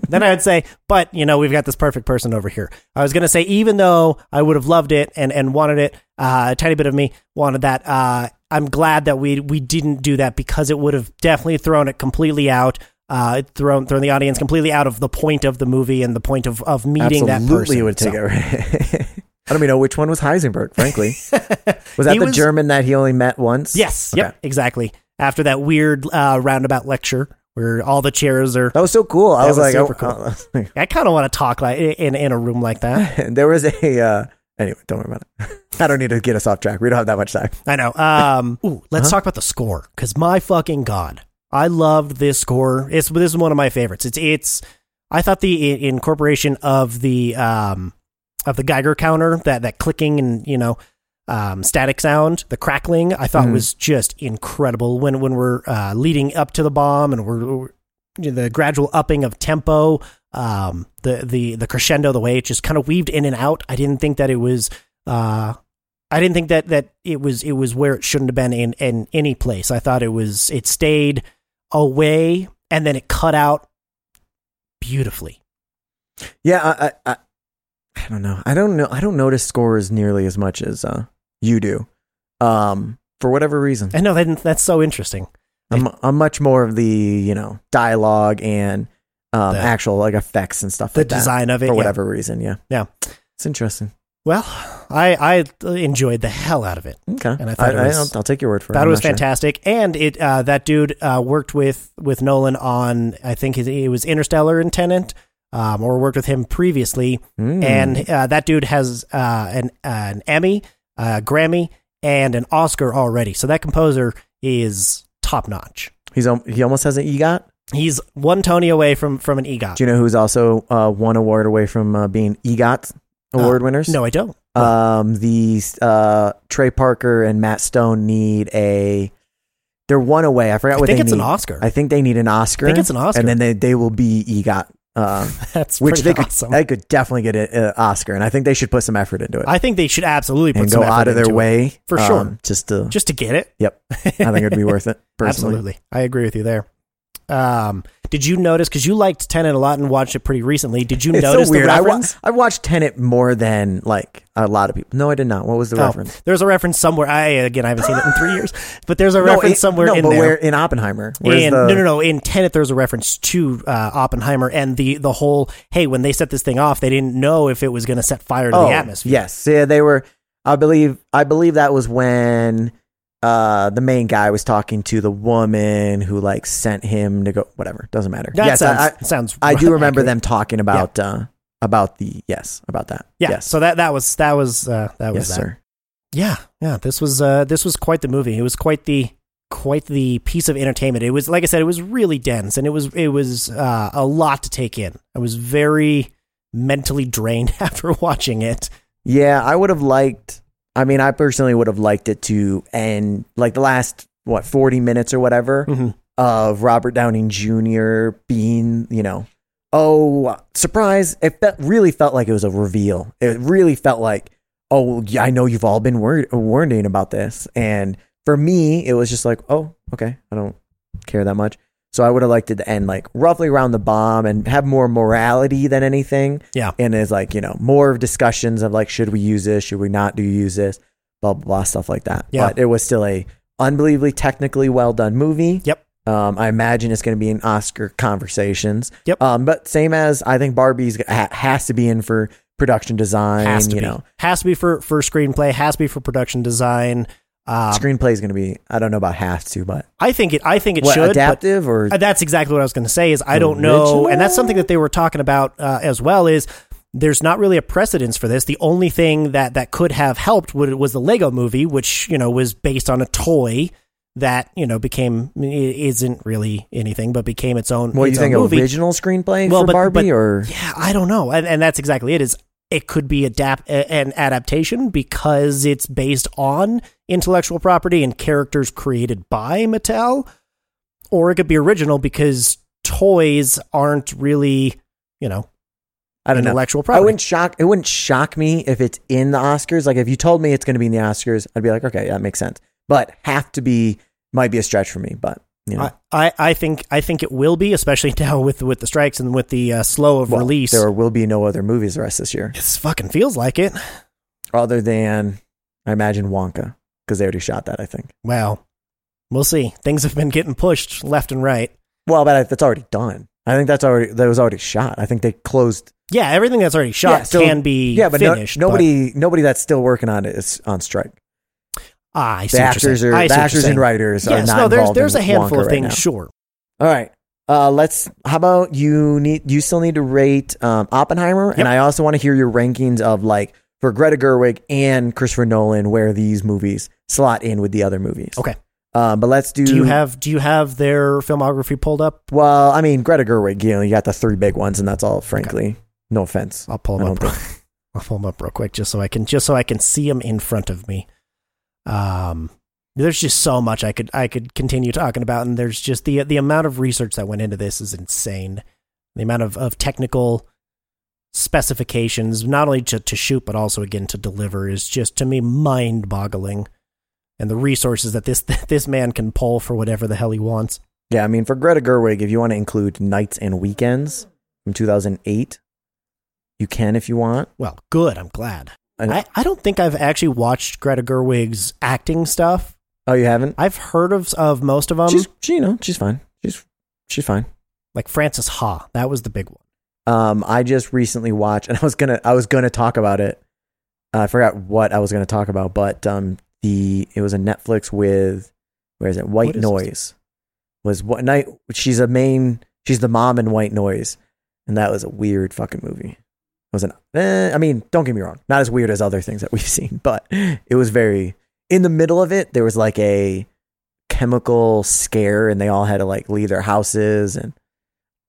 then I would say, but you know, we've got this perfect person over here. I was going to say, even though I would have loved it and, and wanted it, uh, a tiny bit of me wanted that. Uh, I'm glad that we we didn't do that because it would have definitely thrown it completely out. Uh, thrown thrown the audience completely out of the point of the movie and the point of, of meeting that person. it would take So- it. I don't even know which one was Heisenberg. Frankly, was that He the was- German that he only met once? Yes. Okay. Yep. Exactly. After that weird uh, roundabout lecture where all the chairs are. That was so cool. I That was, was like, super oh, oh. I kind of want to talk like in in a room like that. there was a. Uh, anyway, don't worry about it. I don't need to get us off track. We don't have that much time. I know. Um, ooh, let's talk about the score because my fucking god, I loved this score. It's this is one of my favorites. It's it's. I thought the i- incorporation of the um of the Geiger counter that that clicking and you know um, static sound, the crackling, I thought Mhm. was just incredible when when we're uh, leading up to the bomb and we're, we're you know, the gradual upping of tempo, um, the the the crescendo, the way it just kind of weaved in and out. I didn't think that it was. Uh, I didn't think that that it was it was where it shouldn't have been in in any place. I thought it was it stayed away and then it cut out beautifully. Yeah, I, I, I, don't know. I don't know. I don't notice scores nearly as much as uh, you do. Um, for whatever reason, I know that that's so interesting. I'm, I'm much more of the you know dialogue and um, The- actual like effects and stuff The like that. design of it, for yeah. whatever reason. Yeah, Yeah. it's interesting. Well, I I enjoyed the hell out of it. Okay, And I thought it I, was- I'll take your word for it. Thought I'm it was not sure. fantastic, and it uh, that dude uh, worked with with Nolan on I think it, it was Interstellar and Tenet, um, or worked with him previously, Mm. and uh, that dude has uh, an an Emmy, a Grammy, and an Oscar already. So that composer is top notch. he's he almost has an EGOT. He's one Tony away from from an EGOT. Do you know who's also uh, one award away from uh, being EGOT award winners? no, I don't. Um, the uh, Trey Parker and Matt Stone need a. They're one away. I forgot I what think they it's need. an Oscar. I think they need an Oscar. I think it's an Oscar. and then they they will be EGOT. Uh, That's which they could awesome. they could definitely get an Oscar, and I think they should put some effort into it I think they should absolutely put and go out of their into it, way For um, sure. just to. just to get it. Yep, I think it'd be worth it. Personally. Absolutely. I agree with you there. Um, did you notice because you liked Tenet a lot and watched it pretty recently? Did you It's notice so weird. the I, wa- reference? I watched Tenet more than like a lot of people. No, I did not. What was the Oh, reference? there's a reference somewhere. I again, I haven't seen it in three years, but there's a No, reference it- somewhere no, in but there. where in Oppenheimer? The, no, no, no. In Tenet, there's a reference to uh, Oppenheimer and the the whole. Hey, when they set this thing off, they didn't know if it was going to set fire to oh, the atmosphere. Yes, yeah, they were. I believe. I believe that was when uh, the main guy was talking to the woman who like sent him to go. Whatever, doesn't matter. that yes, sounds, I, sounds. I, do remember accurate. them talking about uh, about the yes about that. Yeah. Yes. So that that was that was uh, that was yes, that. sir. Yeah, yeah. This was uh, this was quite the movie. It was quite the quite the piece of entertainment. It was like I said, it was really dense and it was it was uh, a lot to take in. I was very mentally drained after watching it. Yeah, I would have liked. I mean, I personally would have liked it to end like the last what forty minutes or whatever Mhm. of Robert Downey Jr. being, you know, oh surprise! It felt, really felt like it was a reveal. It really felt like, oh, yeah, I know you've all been wor- warning about this, and for me, it was just like, oh, okay, I don't care that much. So I would have liked it to end like roughly around the bomb and have more morality than anything Yeah. and is like you know more discussions of like should we use this should we not do use this blah blah blah stuff like that Yeah. but it was still a unbelievably technically well done movie Yep. um, I imagine it's going to be in Oscar conversations. Yep. Um, but same as I think Barbie's ha- has to be in for production design. Has to you be. know, Has to be for for screenplay. Has to be for production design. Um, screenplay is going to be. I don't know about has to, but I think it. I think it what should. adaptive or Uh, that's exactly what I was going to say. Is I don't know, and that's something that they were talking about uh, as well. Is there's not really a precedence for this. The only thing that that could have helped would, was the Lego Movie, which you know was based on a toy that you know became isn't really anything, but became its own. what its you think movie. original screenplay Well, for but- Barbie but- or Yeah, I don't know, and, and that's exactly it. Is it could be adapt an adaptation because it's based on intellectual property and characters created by Mattel, or it could be original because toys aren't really, you know, I don't know. intellectual I property. wouldn't shock. It wouldn't shock me if it's in the Oscars. Like if you told me it's going to be in the Oscars, I'd be like, okay, that makes sense. But have to be might be a stretch for me. But you know, I, I, I think I think it will be, especially now with with the strikes and with the uh, slow of well, release. there will be no other movies the rest this year, It fucking feels like it. other than I imagine Wonka because they already shot that. I think. Well, we'll see. Things have been getting pushed left and right. Well, but that's already done. I think that's already that was already shot. I think they closed. Yeah, everything that's already shot Yeah, so- can be Yeah, but no- finished. nobody nobody that's still working on it is on strike. Ah, I see The actors are I the actors and writers are Yes, not no, there's there's a handful Wonka of things. now. Sure. All right. Uh, let's. How about you need? You still need to rate um, Oppenheimer, and I also want to hear your rankings of like for Greta Gerwig and Christopher Nolan, where these movies slot in with the other movies. Okay. Um, but let's do. Do you have do you have their filmography pulled up? Well, I mean, Greta Gerwig. You know, you got the three big ones, and that's all. Frankly, no offense. I'll pull them up. I'll pull them up real quick just so I can just so I can see them in front of me. Um, there's just so much I could I could continue talking about, and there's just the the amount of research that went into this is insane. The amount of, of technical specifications, not only to, to shoot but also again to deliver, is just to me mind boggling. And the resources that this this man can pull for whatever the hell he wants. Yeah, I mean, for Greta Gerwig, if you want to include Nights and Weekends from 2008, you can if you want. Well, good. I'm glad. I, I don't think I've actually watched Greta Gerwig's acting stuff. Oh, you haven't? I've heard of of most of them. she's, she, you know, she's fine. She's, she's fine. like Frances Ha. That was the big one. Um, I just recently watched, and I was gonna, I was gonna talk about it. Uh, I forgot what I was gonna talk about, but um, the it was a Netflix with where is it? White is Noise was what night? She's a main, she's the mom in White Noise, and that was a weird fucking movie. It was an, eh, I mean, don't get me wrong, not as weird as other things that we've seen, but it was very. In the middle of it, there was like a chemical scare, and they all had to like leave their houses and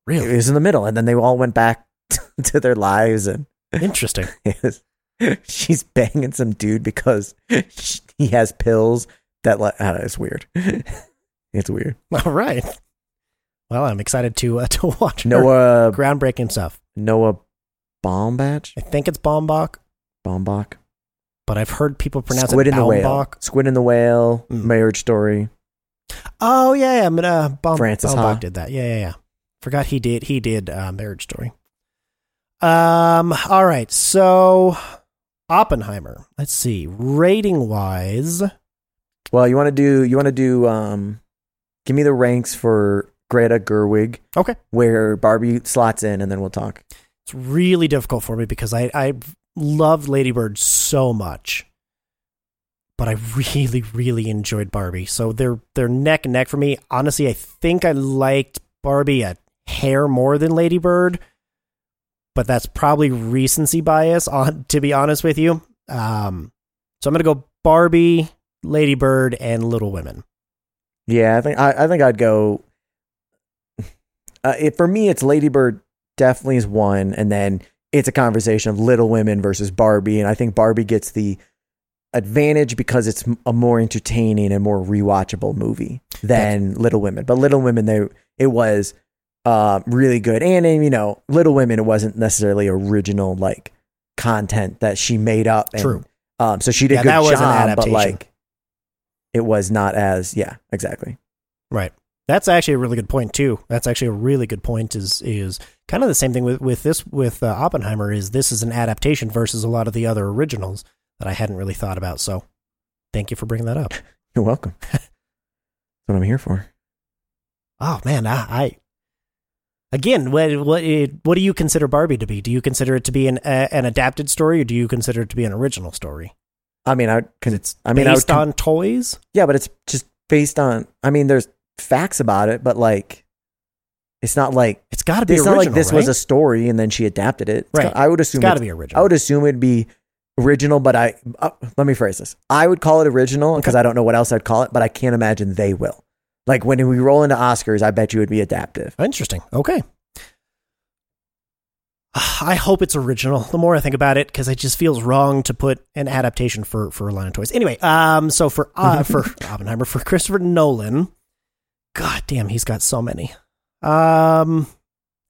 really it was in the middle, and then they all went back to their lives, and interesting. she's banging some dude because she- he has pills that know, it's weird. it's weird. All right. Well, I'm excited to uh, to watch Noah groundbreaking stuff. Noah Baumbach I think it's Bombach. Baumbach but I've heard people pronounce Squid it in the Whale Squid in the Whale Mm. Marriage Story. Oh yeah, yeah. Mean, uh, Baum, Francis Baumbach Ha. did that. Yeah, yeah, yeah. Forgot he did. He did uh, Marriage Story. Um. All right. So Oppenheimer. Let's see. Rating wise, Well, you want to do you want to do um, give me the ranks for Greta Gerwig. Okay. Where Barbie slots in, and then we'll talk. It's really difficult for me because I I loved Lady Bird so much, but I really really enjoyed Barbie. So they're they're neck and neck for me. Honestly, I think I liked Barbie a hair more than Lady Bird, but that's probably recency bias. On to be honest with you, um, so I'm gonna go Barbie, Lady Bird, and Little Women. Yeah, I think I, I think I'd go. Uh, it, for me, it's Ladybird definitely is one, and then it's a conversation of Little Women versus Barbie, and I think Barbie gets the advantage because it's a more entertaining and more rewatchable movie than Little Women. But Little Women, they it was uh, really good, and, and you know, Little Women, it wasn't necessarily original like content that she made up. And, True. Um, so she did Yeah, a good that was an job, but like it was not as yeah, exactly. Right. That's actually a really good point too. That's actually a really good point. Is is kind of the same thing with with this with uh, Oppenheimer. Is this is an adaptation versus a lot of the other originals that I hadn't really thought about. So, thank you for bringing that up. You're welcome. That's what I'm here for. Oh man, I, I again, what what it, what do you consider Barbie to be? Do you consider it to be an uh, an adapted story, or do you consider it to be an original story? I mean, I can. It's I mean, I would based on toys. yeah, but it's just based on. I mean, there's facts about it, but like, it's not like It's got to be it's original. not like this was a story and then she adapted it. It's Right. got- I would It's assume. got to be original. I would assume it'd be original, but I uh, let me phrase this. I would call it original because I don't know what else I'd call it, but I can't imagine they will. Like when we roll into Oscars, I bet you it'd be adaptive. Interesting. Okay. I hope it's original. The more I think about it, because it just feels wrong to put an adaptation for for a line of toys. Anyway, um, so for uh, for Oppenheimer, for Christopher Nolan, God damn, he's got so many. Um,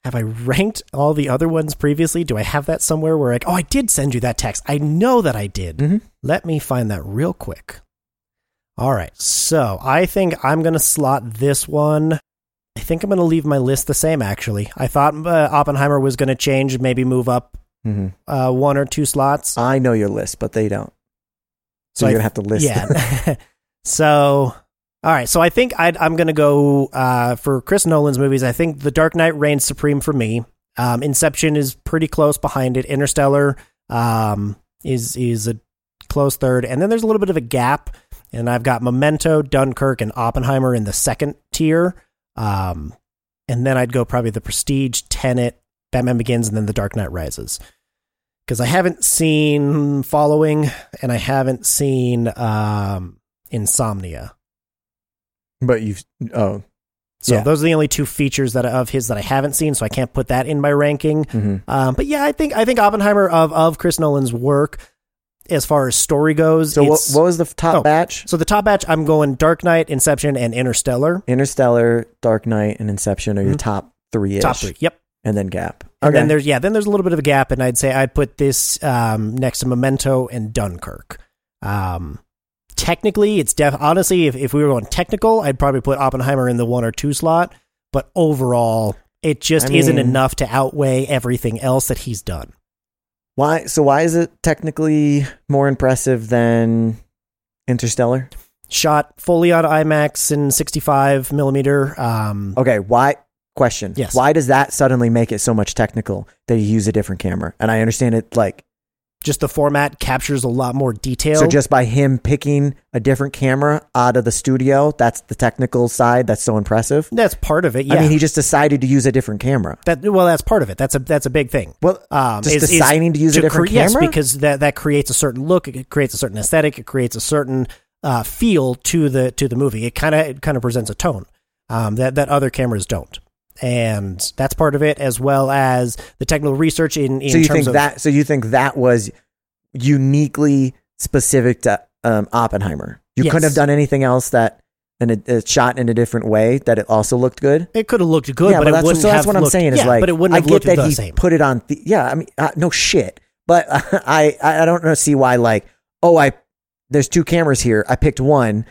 have I ranked all the other ones previously? Do I have that somewhere where like, oh, I did send you that text. I know that I did. Mhm. Let me find that real quick. All right, so I think I'm gonna slot this one. I think I'm gonna leave my list the same. Actually, I thought uh, Oppenheimer was gonna change, maybe move up hmm uh, one or two slots. I know your list, but they don't. So, So you're gonna have to list. them. Yeah. so, all right. So I think I'd, I'm going to go uh, for Chris Nolan's movies. I think The Dark Knight reigns supreme for me. Um, Inception is pretty close behind it. Interstellar um, is is a close third, and then there's a little bit of a gap. And I've got Memento, Dunkirk, and Oppenheimer in the second tier. Um, and then I'd go probably The Prestige, Tenet, Batman Begins, and then The Dark Knight Rises. Because I haven't seen Following, and I haven't seen um, Insomnia. But you've oh So Yeah. those are the only two features that of his that I haven't seen. So I can't put that in my ranking. mhm. Um, but yeah, I think I think Oppenheimer of of Chris Nolan's work, as far as story goes. So what, what was the top oh. batch? so the top batch, I'm going Dark Knight, Inception, and Interstellar. Interstellar, Dark Knight, and Inception are your top three. Mm-hmm. Top three. Yep. and then Gap. And then there's yeah, then there's a little bit of a gap, and I'd say I'd put this um, next to Memento and Dunkirk. Um, technically, it's def honestly, if, if we were going technical, I'd probably put Oppenheimer in the one or two slot. But overall, it just I isn't enough to outweigh everything else that he's done. Why? So why is it technically more impressive than Interstellar? Shot fully on IMAX in 65 millimeter. Um, Okay, why? Question. Yes. Why does that suddenly make it so much technical that you use a different camera? And I understand it like Just the format captures a lot more detail. so just by him picking a different camera out of the studio, that's the technical side that's so impressive. that's part of it. Yeah. I mean, he just decided to use a different camera. that well, that's part of it. That's a that's a big thing. Well, um, just is- is deciding to use a different cre- Yes, camera? because that that creates a certain look. It creates a certain aesthetic. It creates a certain uh, feel to the to the movie. It kind of it kind of presents a tone um, that that other cameras don't, and that's part of it, as well as the technical research in in so you terms think of that? So you think that was uniquely specific to um, Oppenheimer? You couldn't have done anything else that and it, it shot in a different way that it also looked good. it could have looked good, but, it that's, so that's what I'm looked- saying is yeah, like but it wouldn't I have get looked that the he same. put it on. The, yeah, I mean, uh, no shit, but I, I I don't know see why like oh I there's two cameras here. I picked one.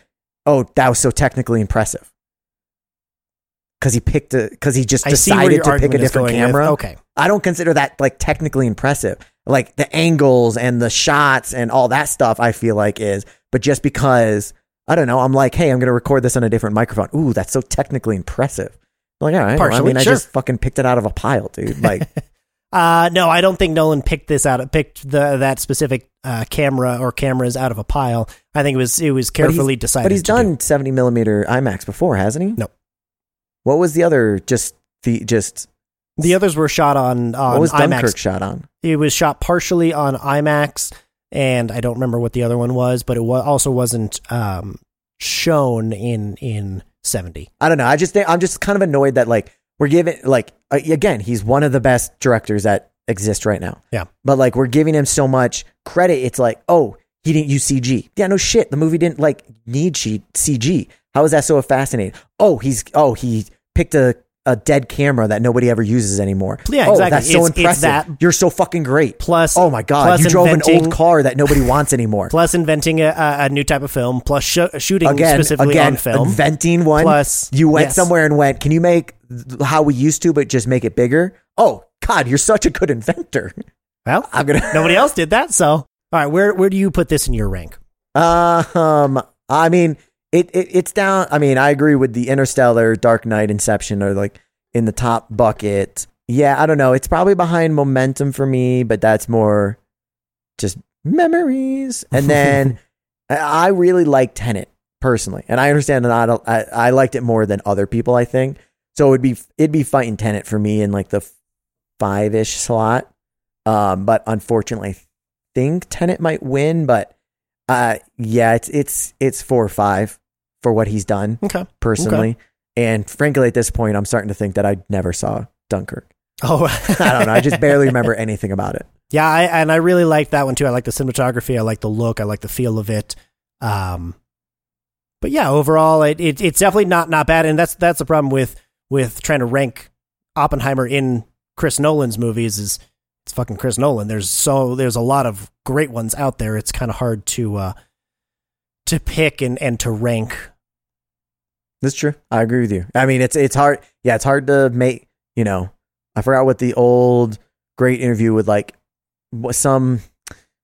Oh, that was so technically impressive because he picked a because he just I decided to pick a different going with- camera. Okay, I don't consider that like technically impressive. Like the angles and the shots and all that stuff, I feel like is. But just because I don't know, I'm like, hey, I'm going to record this on a different microphone. Ooh, that's so technically impressive. Like, all right, I mean, I just fucking picked it out of a pile, dude. Like, Uh, no, I don't think Nolan picked this out. Picked the that specific uh, camera or cameras out of a pile. I think it was it was but carefully decided. But he's to do. done 70 millimeter IMAX before, hasn't he? No. What was the other? Just the just The others were shot on on what was Dunkirk shot on? It was shot partially on IMAX, and I don't remember what the other one was, but it wa- also wasn't um, shown in in seventy. I don't know. I just think I'm just kind of annoyed that like we're giving like again he's one of the best directors that exist right now. Yeah. But like we're giving him so much credit. It's like oh he didn't use CG. Yeah, no shit. The movie didn't like need CG. How is that so fascinating? Oh he's oh he picked a. A dead camera that nobody ever uses anymore. Yeah, oh, exactly. That's so It's- it's impressive. that- You're so fucking great. Plus, Oh my god, plus you drove an old car that nobody wants anymore. Plus inventing a, a a new type of film. Plus sh- shooting again, specifically again, on film. inventing one. Plus, you went yes. somewhere and went, "Can you make how we used to, but just make it bigger?" Oh God, you're such a good inventor. Well, I'm gonna. nobody else did that. So, all right, where where do you put this in your rank? Uh, um, I mean, it, it it's down. I mean, I agree with the Interstellar, Dark Knight, Inception are like in the top bucket. Yeah, I don't know. It's probably behind Memento for me, but that's more just memories. And then I really like Tenet personally, and I understand that I, don't, I I liked it more than other people. I think so. It'd be it'd be fighting Tenet for me in like the five ish slot. Um, but unfortunately, I think Tenet might win. But uh, yeah, it's it's it's four or five for what he's done Okay, personally. And frankly, at this point, I'm starting to think that I never saw Dunkirk. Oh, I don't know. I just barely remember anything about it. yeah, I, and I really like that one too. I like the cinematography. I like the look. I like the feel of it. Um, but yeah, overall, it, it it's definitely not not bad. And that's that's the problem with with trying to rank Oppenheimer in Chris Nolan's movies is it's fucking Chris Nolan. There's so there's a lot of great ones out there. It's kind of hard to uh to pick and and to rank. That's true. I agree with you. I mean, it's it's hard. Yeah, it's hard to make. You know, I forgot what the old great interview with like some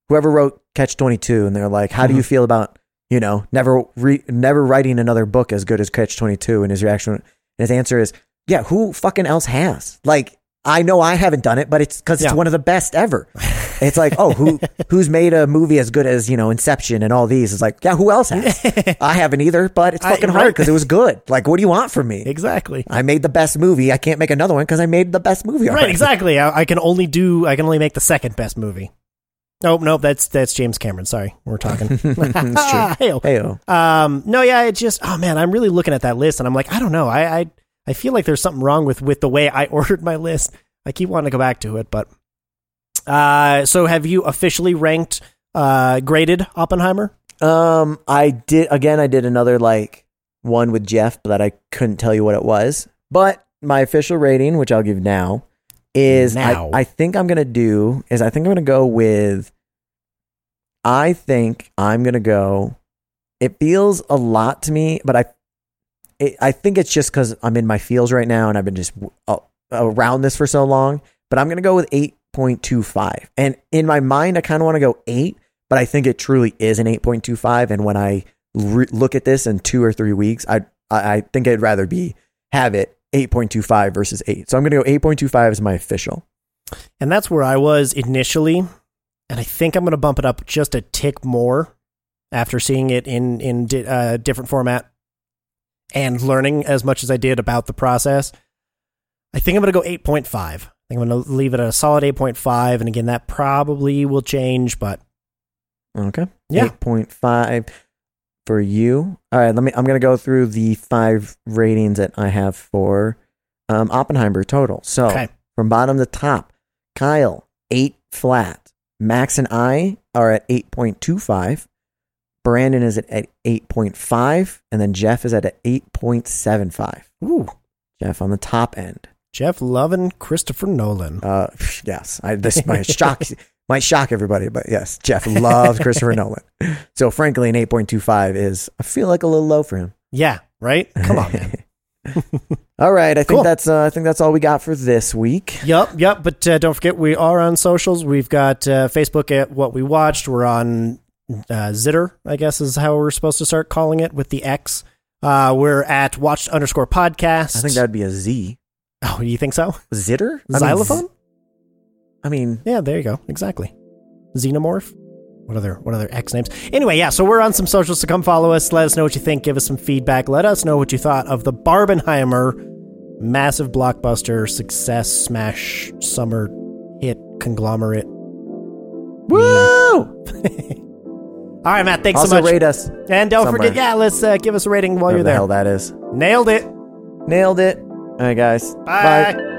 whoever wrote Catch Twenty Two, and they're like, "How do you feel about you know never re, never writing another book as good as Catch Twenty Two? And his reaction, and his answer is, "Yeah, who fucking else has? Like, I know I haven't done it, but it's because it's Yeah. one of the best ever. It's like, oh, who who's made a movie as good as you know Inception and all these? It's like, yeah, who else has? I haven't either, but it's I- fucking hard right. because it was good. Like, what do you want from me? Exactly. I made the best movie. I can't make another one because I made the best movie. Right, exactly. I, I can only do. I can only make the second best movie. Nope, nope. That's that's James Cameron. Sorry, we're talking. It's true. Hey-o. Heyo. Um, no, yeah, it just. Oh man, I'm really looking at that list, and I'm like, I don't know. I I, I feel like there's something wrong with with the way I ordered my list. I keep wanting to go back to it, but. Uh, so have you officially ranked, uh, graded Oppenheimer? Um, I did again. I did another like one with Jeff that I couldn't tell you what it was. But my official rating, which I'll give now, is Now. I, I think I'm gonna do is I think I'm gonna go with. I think I'm gonna go. It feels a lot to me, but I, it, I think it's just because I'm in my feels right now, and I've been just uh, around this for so long. But I'm gonna go with eight point two five, and in my mind, I kind of want to go eight, but I think it truly is an eight point two five. And when I re- look at this in two or three weeks, I I think I'd rather be have it eight point two five versus eight. So I'm gonna go eight point two five as my official. And that's where I was initially, and I think I'm going to bump it up just a tick more after seeing it in in di- uh, different format and learning as much as I did about the process. I think I'm going to go 8.5. I think I'm going to leave it at a solid 8.5, and again, that probably will change, but Okay. Yeah. Eight point five for you. All right. Let me. I'm gonna go through the five ratings that I have for um, Oppenheimer total. So okay, from bottom to top, Kyle eight flat. Max and I are at eight point two five. Brandon is at, at eight point five, and then Jeff is at eight point seven five. ooh, Jeff on the top end. Jeff loving Christopher Nolan. Uh, yes, I, this might shock might shock everybody, but yes, Jeff loves Christopher Nolan. So frankly, an eight point two five is I feel like a little low for him. Yeah, right. Come on, man. all right, I think Cool. that's uh, I think that's all we got for this week. Yep, yep. But uh, don't forget, we are on socials. We've got uh, Facebook at What We Watched. We're on uh, Zitter, I guess is how we're supposed to start calling it with the X. Uh, we're at Watched underscore podcast. I think that'd be a Z. Oh, you think so? Zitter? I mean, Xylophone? z- I mean, yeah, there you go. Exactly. Xenomorph. What other what other X names? Anyway, yeah. So we're on some socials. So come follow us. Let us know what you think. Give us some feedback. Let us know what you thought of the Barbenheimer massive blockbuster success smash summer hit conglomerate. woo! All right, Matt. Thanks also so much. rate us. and don't somewhere. forget, yeah, let's uh, give us a rating while Whatever you're the there. hell that is. Nailed it. Nailed it. All right, guys. Bye.